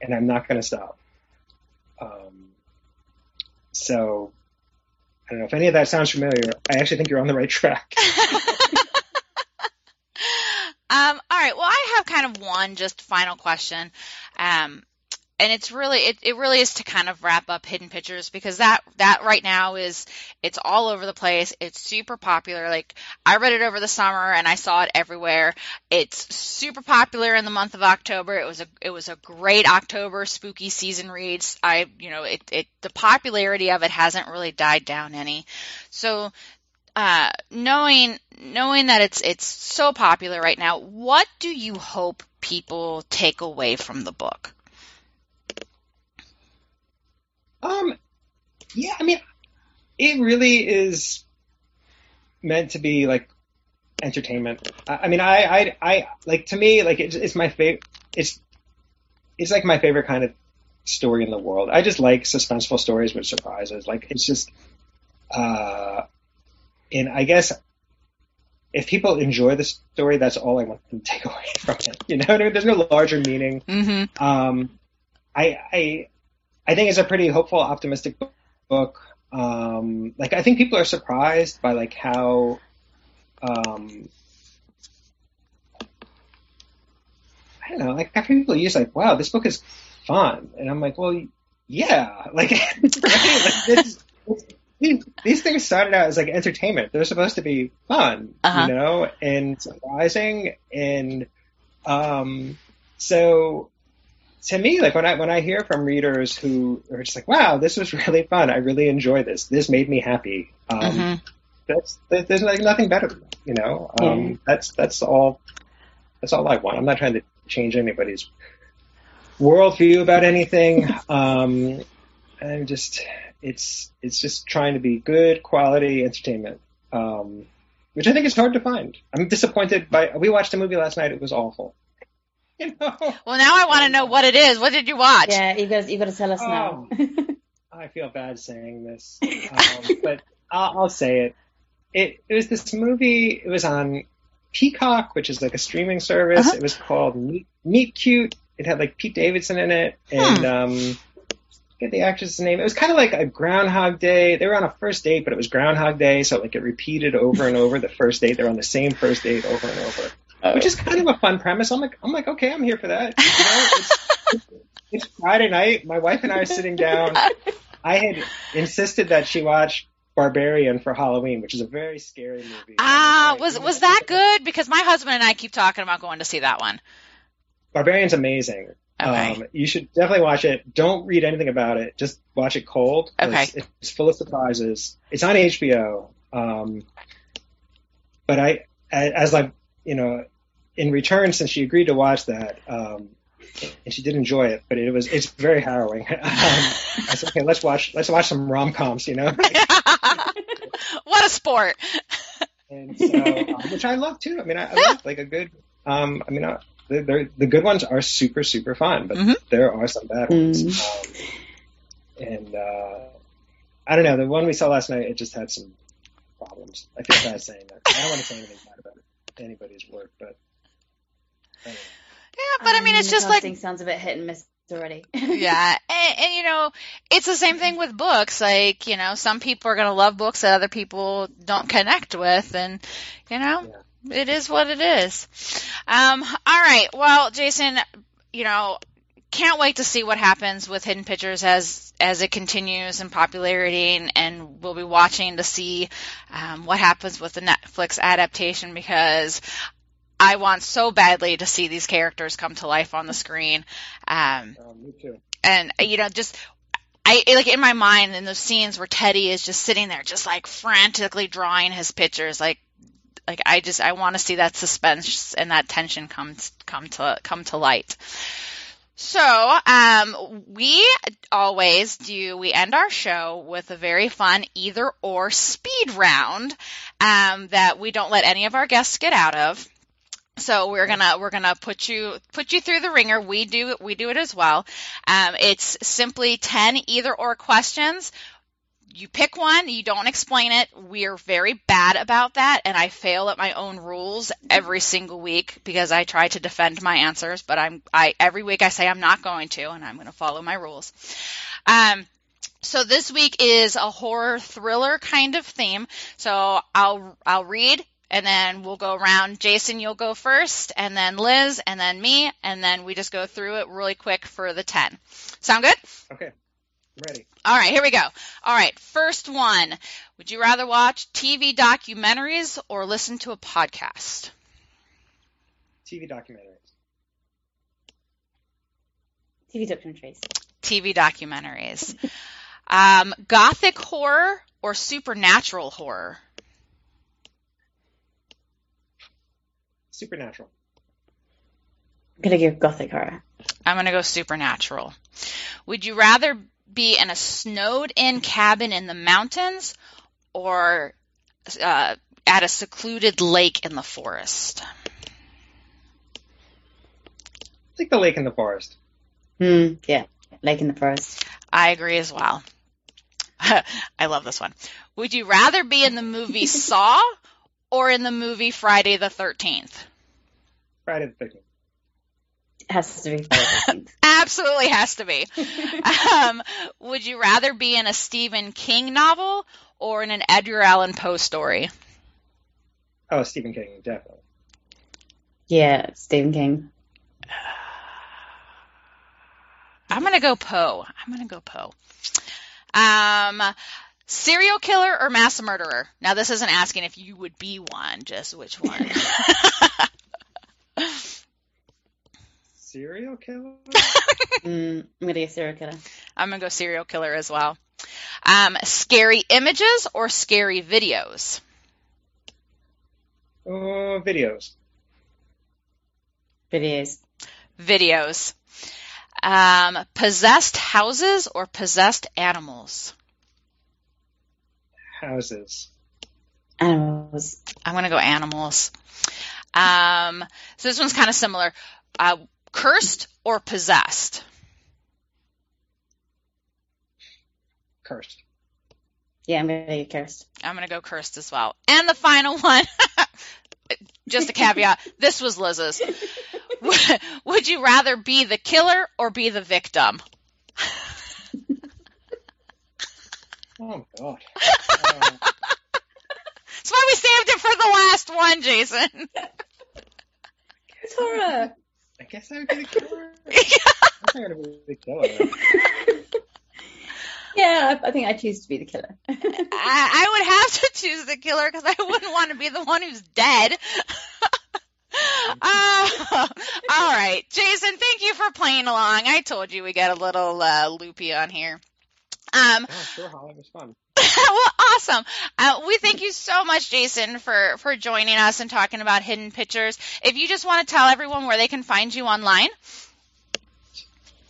and I'm not going to stop. Um, so I don't know if any of that sounds familiar. I actually think you're on the right track. Um, all right. Well, I have kind of one just final question. Um, and it's really it, it really is to kind of wrap up hidden pictures because that that right now is it's all over the place. It's super popular. Like i read it over the summer and i saw it everywhere. It's super popular in the month of october. It was a it was a great october spooky season reads. I you know it, it the popularity of it hasn't really died down any. So uh, knowing knowing that it's it's so popular right now, what do you hope people take away from the book? Um, yeah, I mean, it really is meant to be like entertainment. I, I mean, I, I, I like to me, like it's, it's my favorite. It's, it's like my favorite kind of story in the world. I just like suspenseful stories with surprises. Like it's just, uh, and I guess if people enjoy the story, that's all I want them to take away from it. You know, what I mean? there's no larger meaning. Mm-hmm. Um, I, I, I think it's a pretty hopeful, optimistic book. Um, like I think people are surprised by like how, um, I don't know, like I've heard people use like, wow, this book is fun, and I'm like, well, yeah, like, right? like this, these, these things started out as like entertainment. They're supposed to be fun, Uh-huh. you know, and surprising, and um, so to me, like when I when I hear from readers who are just like, "Wow, this was really fun. I really enjoy this. This made me happy." Um, Mhm. That's there- there's like nothing better, you know. Um, Yeah. That's that's all. That's all I want. I'm not trying to change anybody's worldview about anything. Um, I'm just it's it's just trying to be good quality entertainment. Um, which I think is hard to find. I'm disappointed by. We watched a movie last night. It was awful. You know. Well, now I want to know what it is. What did you watch? Yeah, you got you got to tell us now. I feel bad saying this, um, but I'll, I'll say it. It it was this movie. It was on Peacock, which is like a streaming service. Uh-huh. It was called Meet, Meet Cute. It had like Pete Davidson in it, and Hmm. um, get the actress's name. It was kind of like a Groundhog Day. They were on a first date, but it was Groundhog Day, so like it repeated over and over. The first date, they're on the same first date over and over, which is kind of a fun premise. I'm like, I'm like, okay, I'm here for that. You know, it's, it's Friday night. My wife and I are sitting down. I had insisted that she watch Barbarian for Halloween, which is a very scary movie. Ah, was was that good? Because my husband and I keep talking about going to see that one. Barbarian's amazing. Okay. Um, you should definitely watch it. Don't read anything about it. Just watch it cold. Okay. It's full of surprises. It's on HBO. Um, but I, as like, you know, in return, since she agreed to watch that, um, and she did enjoy it, but it was, it's very harrowing. um, I said, okay, let's watch, let's watch some rom-coms, you know? what a sport. And so, um, which I love too. I mean, I, I love like a good. Um, I mean, uh, they're, they're, the good ones are super super fun, but Mhm. there are some bad ones. Um, and uh, I don't know. The one we saw last night, it just had some problems. I feel bad saying that. I don't want to say anything bad about anybody's work, but. Anyway. Yeah, but I mean, Um, it's just like sounds a bit hit and miss already. yeah and, and you know it's the same thing with books like you know some people are going to love books that other people don't connect with and you know it is what it is um all right well jason you know can't wait to see what happens with hidden pictures as as it continues in popularity and, and we'll be watching to see um, what happens with the netflix adaptation because I want so badly to see these characters come to life on the screen. Um, Um, me too. and you know just I like in my mind in those scenes where Teddy is just sitting there, just like frantically drawing his pictures, like like I just I want to see that suspense and that tension come come to come to light. So, um, we always do, we end our show with a very fun either or speed round, um, that we don't let any of our guests get out of. So we're gonna we're gonna put you put you through the ringer. We do we do it as well. Um, it's simply ten either or questions you pick one, you don't explain it. We're very bad about that, and I fail at my own rules every single week because I try to defend my answers, but I'm I every week I say I'm not going to, and I'm going to follow my rules. Um, so this week is a horror thriller kind of theme. So I'll I'll read and then we'll go around. Jason, you'll go first, and then Liz, and then me, and then we just go through it really quick for the 10. Sound good? Okay. Ready. All right, here we go. All right, first one. Would you rather watch TV documentaries or listen to a podcast? TV documentaries. TV documentaries. TV documentaries. um, gothic horror or supernatural horror? Supernatural. I'm gonna go gothic horror. I'm going to go supernatural. Would you rather be in a snowed in cabin in the mountains or uh, at a secluded lake in the forest? I think the lake in the forest. Hmm. Yeah. Lake in the forest. I agree as well. I love this one. Would you rather be in the movie Saw or in the movie Friday the 13th? Friday the 13th. has to be Friday the 13th. Absolutely has to be. um, would you rather be in a Stephen King novel or in an Edgar Allan Poe story? Oh, Stephen King, definitely. Yeah, Stephen King. I'm gonna go Poe. I'm gonna go Poe. Um, serial killer or mass murderer? Now this isn't asking if you would be one, just which one. Serial killer? Mm, I'm gonna go serial killer. I'm gonna go serial killer as well. Um, scary images or scary videos? Oh, videos. Videos. Videos. Um, possessed houses or possessed animals? Houses. Animals. I'm gonna go animals. Um, so this one's kind of similar. Uh, cursed or possessed? Cursed. Yeah, I'm gonna go cursed. I'm gonna go cursed as well. And the final one, just a caveat. this was Liz's. Would you rather be the killer or be the victim? Oh, God. Uh, That's why we saved it for the last one, Jason. It's horror. I guess I would be the killer. I guess I'm gonna be the killer. Yeah, I, I think I choose to be the killer. I, I would have to choose the killer because I wouldn't want to be the one who's dead. uh, all right, Jason, thank you for playing along. I told you we got a little uh, loopy on here. Um, Oh, sure, Holly, it was fun. well, awesome. Uh, we thank you so much, Jason, for for joining us and talking about hidden pictures. If you just want to tell everyone where they can find you online,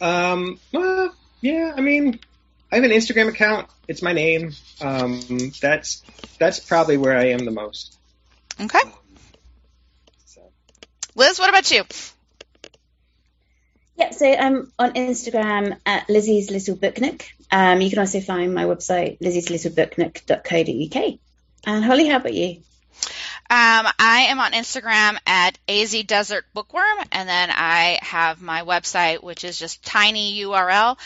Um, well, yeah, I mean, I have an Instagram account. It's my name. Um, that's that's probably where I am the most. okay. Um, so, Liz, what about you? Yeah, so I'm on Instagram at Lizzie's Little Book Nook. Um, you can also find my website, Lizzie's Little Book lizzieslittlebooknook.co.uk. And Holly, how about you? Um, I am on Instagram at AZ Desert Bookworm, and then I have my website, which is just tinyurl.com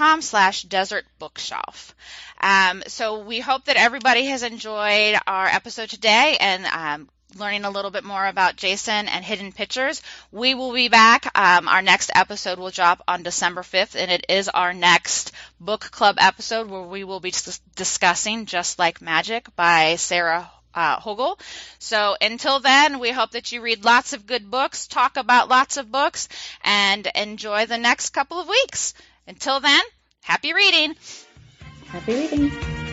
um, slash desert bookshelf. Um, so we hope that everybody has enjoyed our episode today and um, learning a little bit more about Jason and hidden pictures. We will be back. Um, our next episode will drop on December 5th, and it is our next book club episode where we will be dis- discussing Just Like Magic by Sarah uh, Hogle. So until then, we hope that you read lots of good books, talk about lots of books, and enjoy the next couple of weeks. Until then, Happy reading! Happy reading!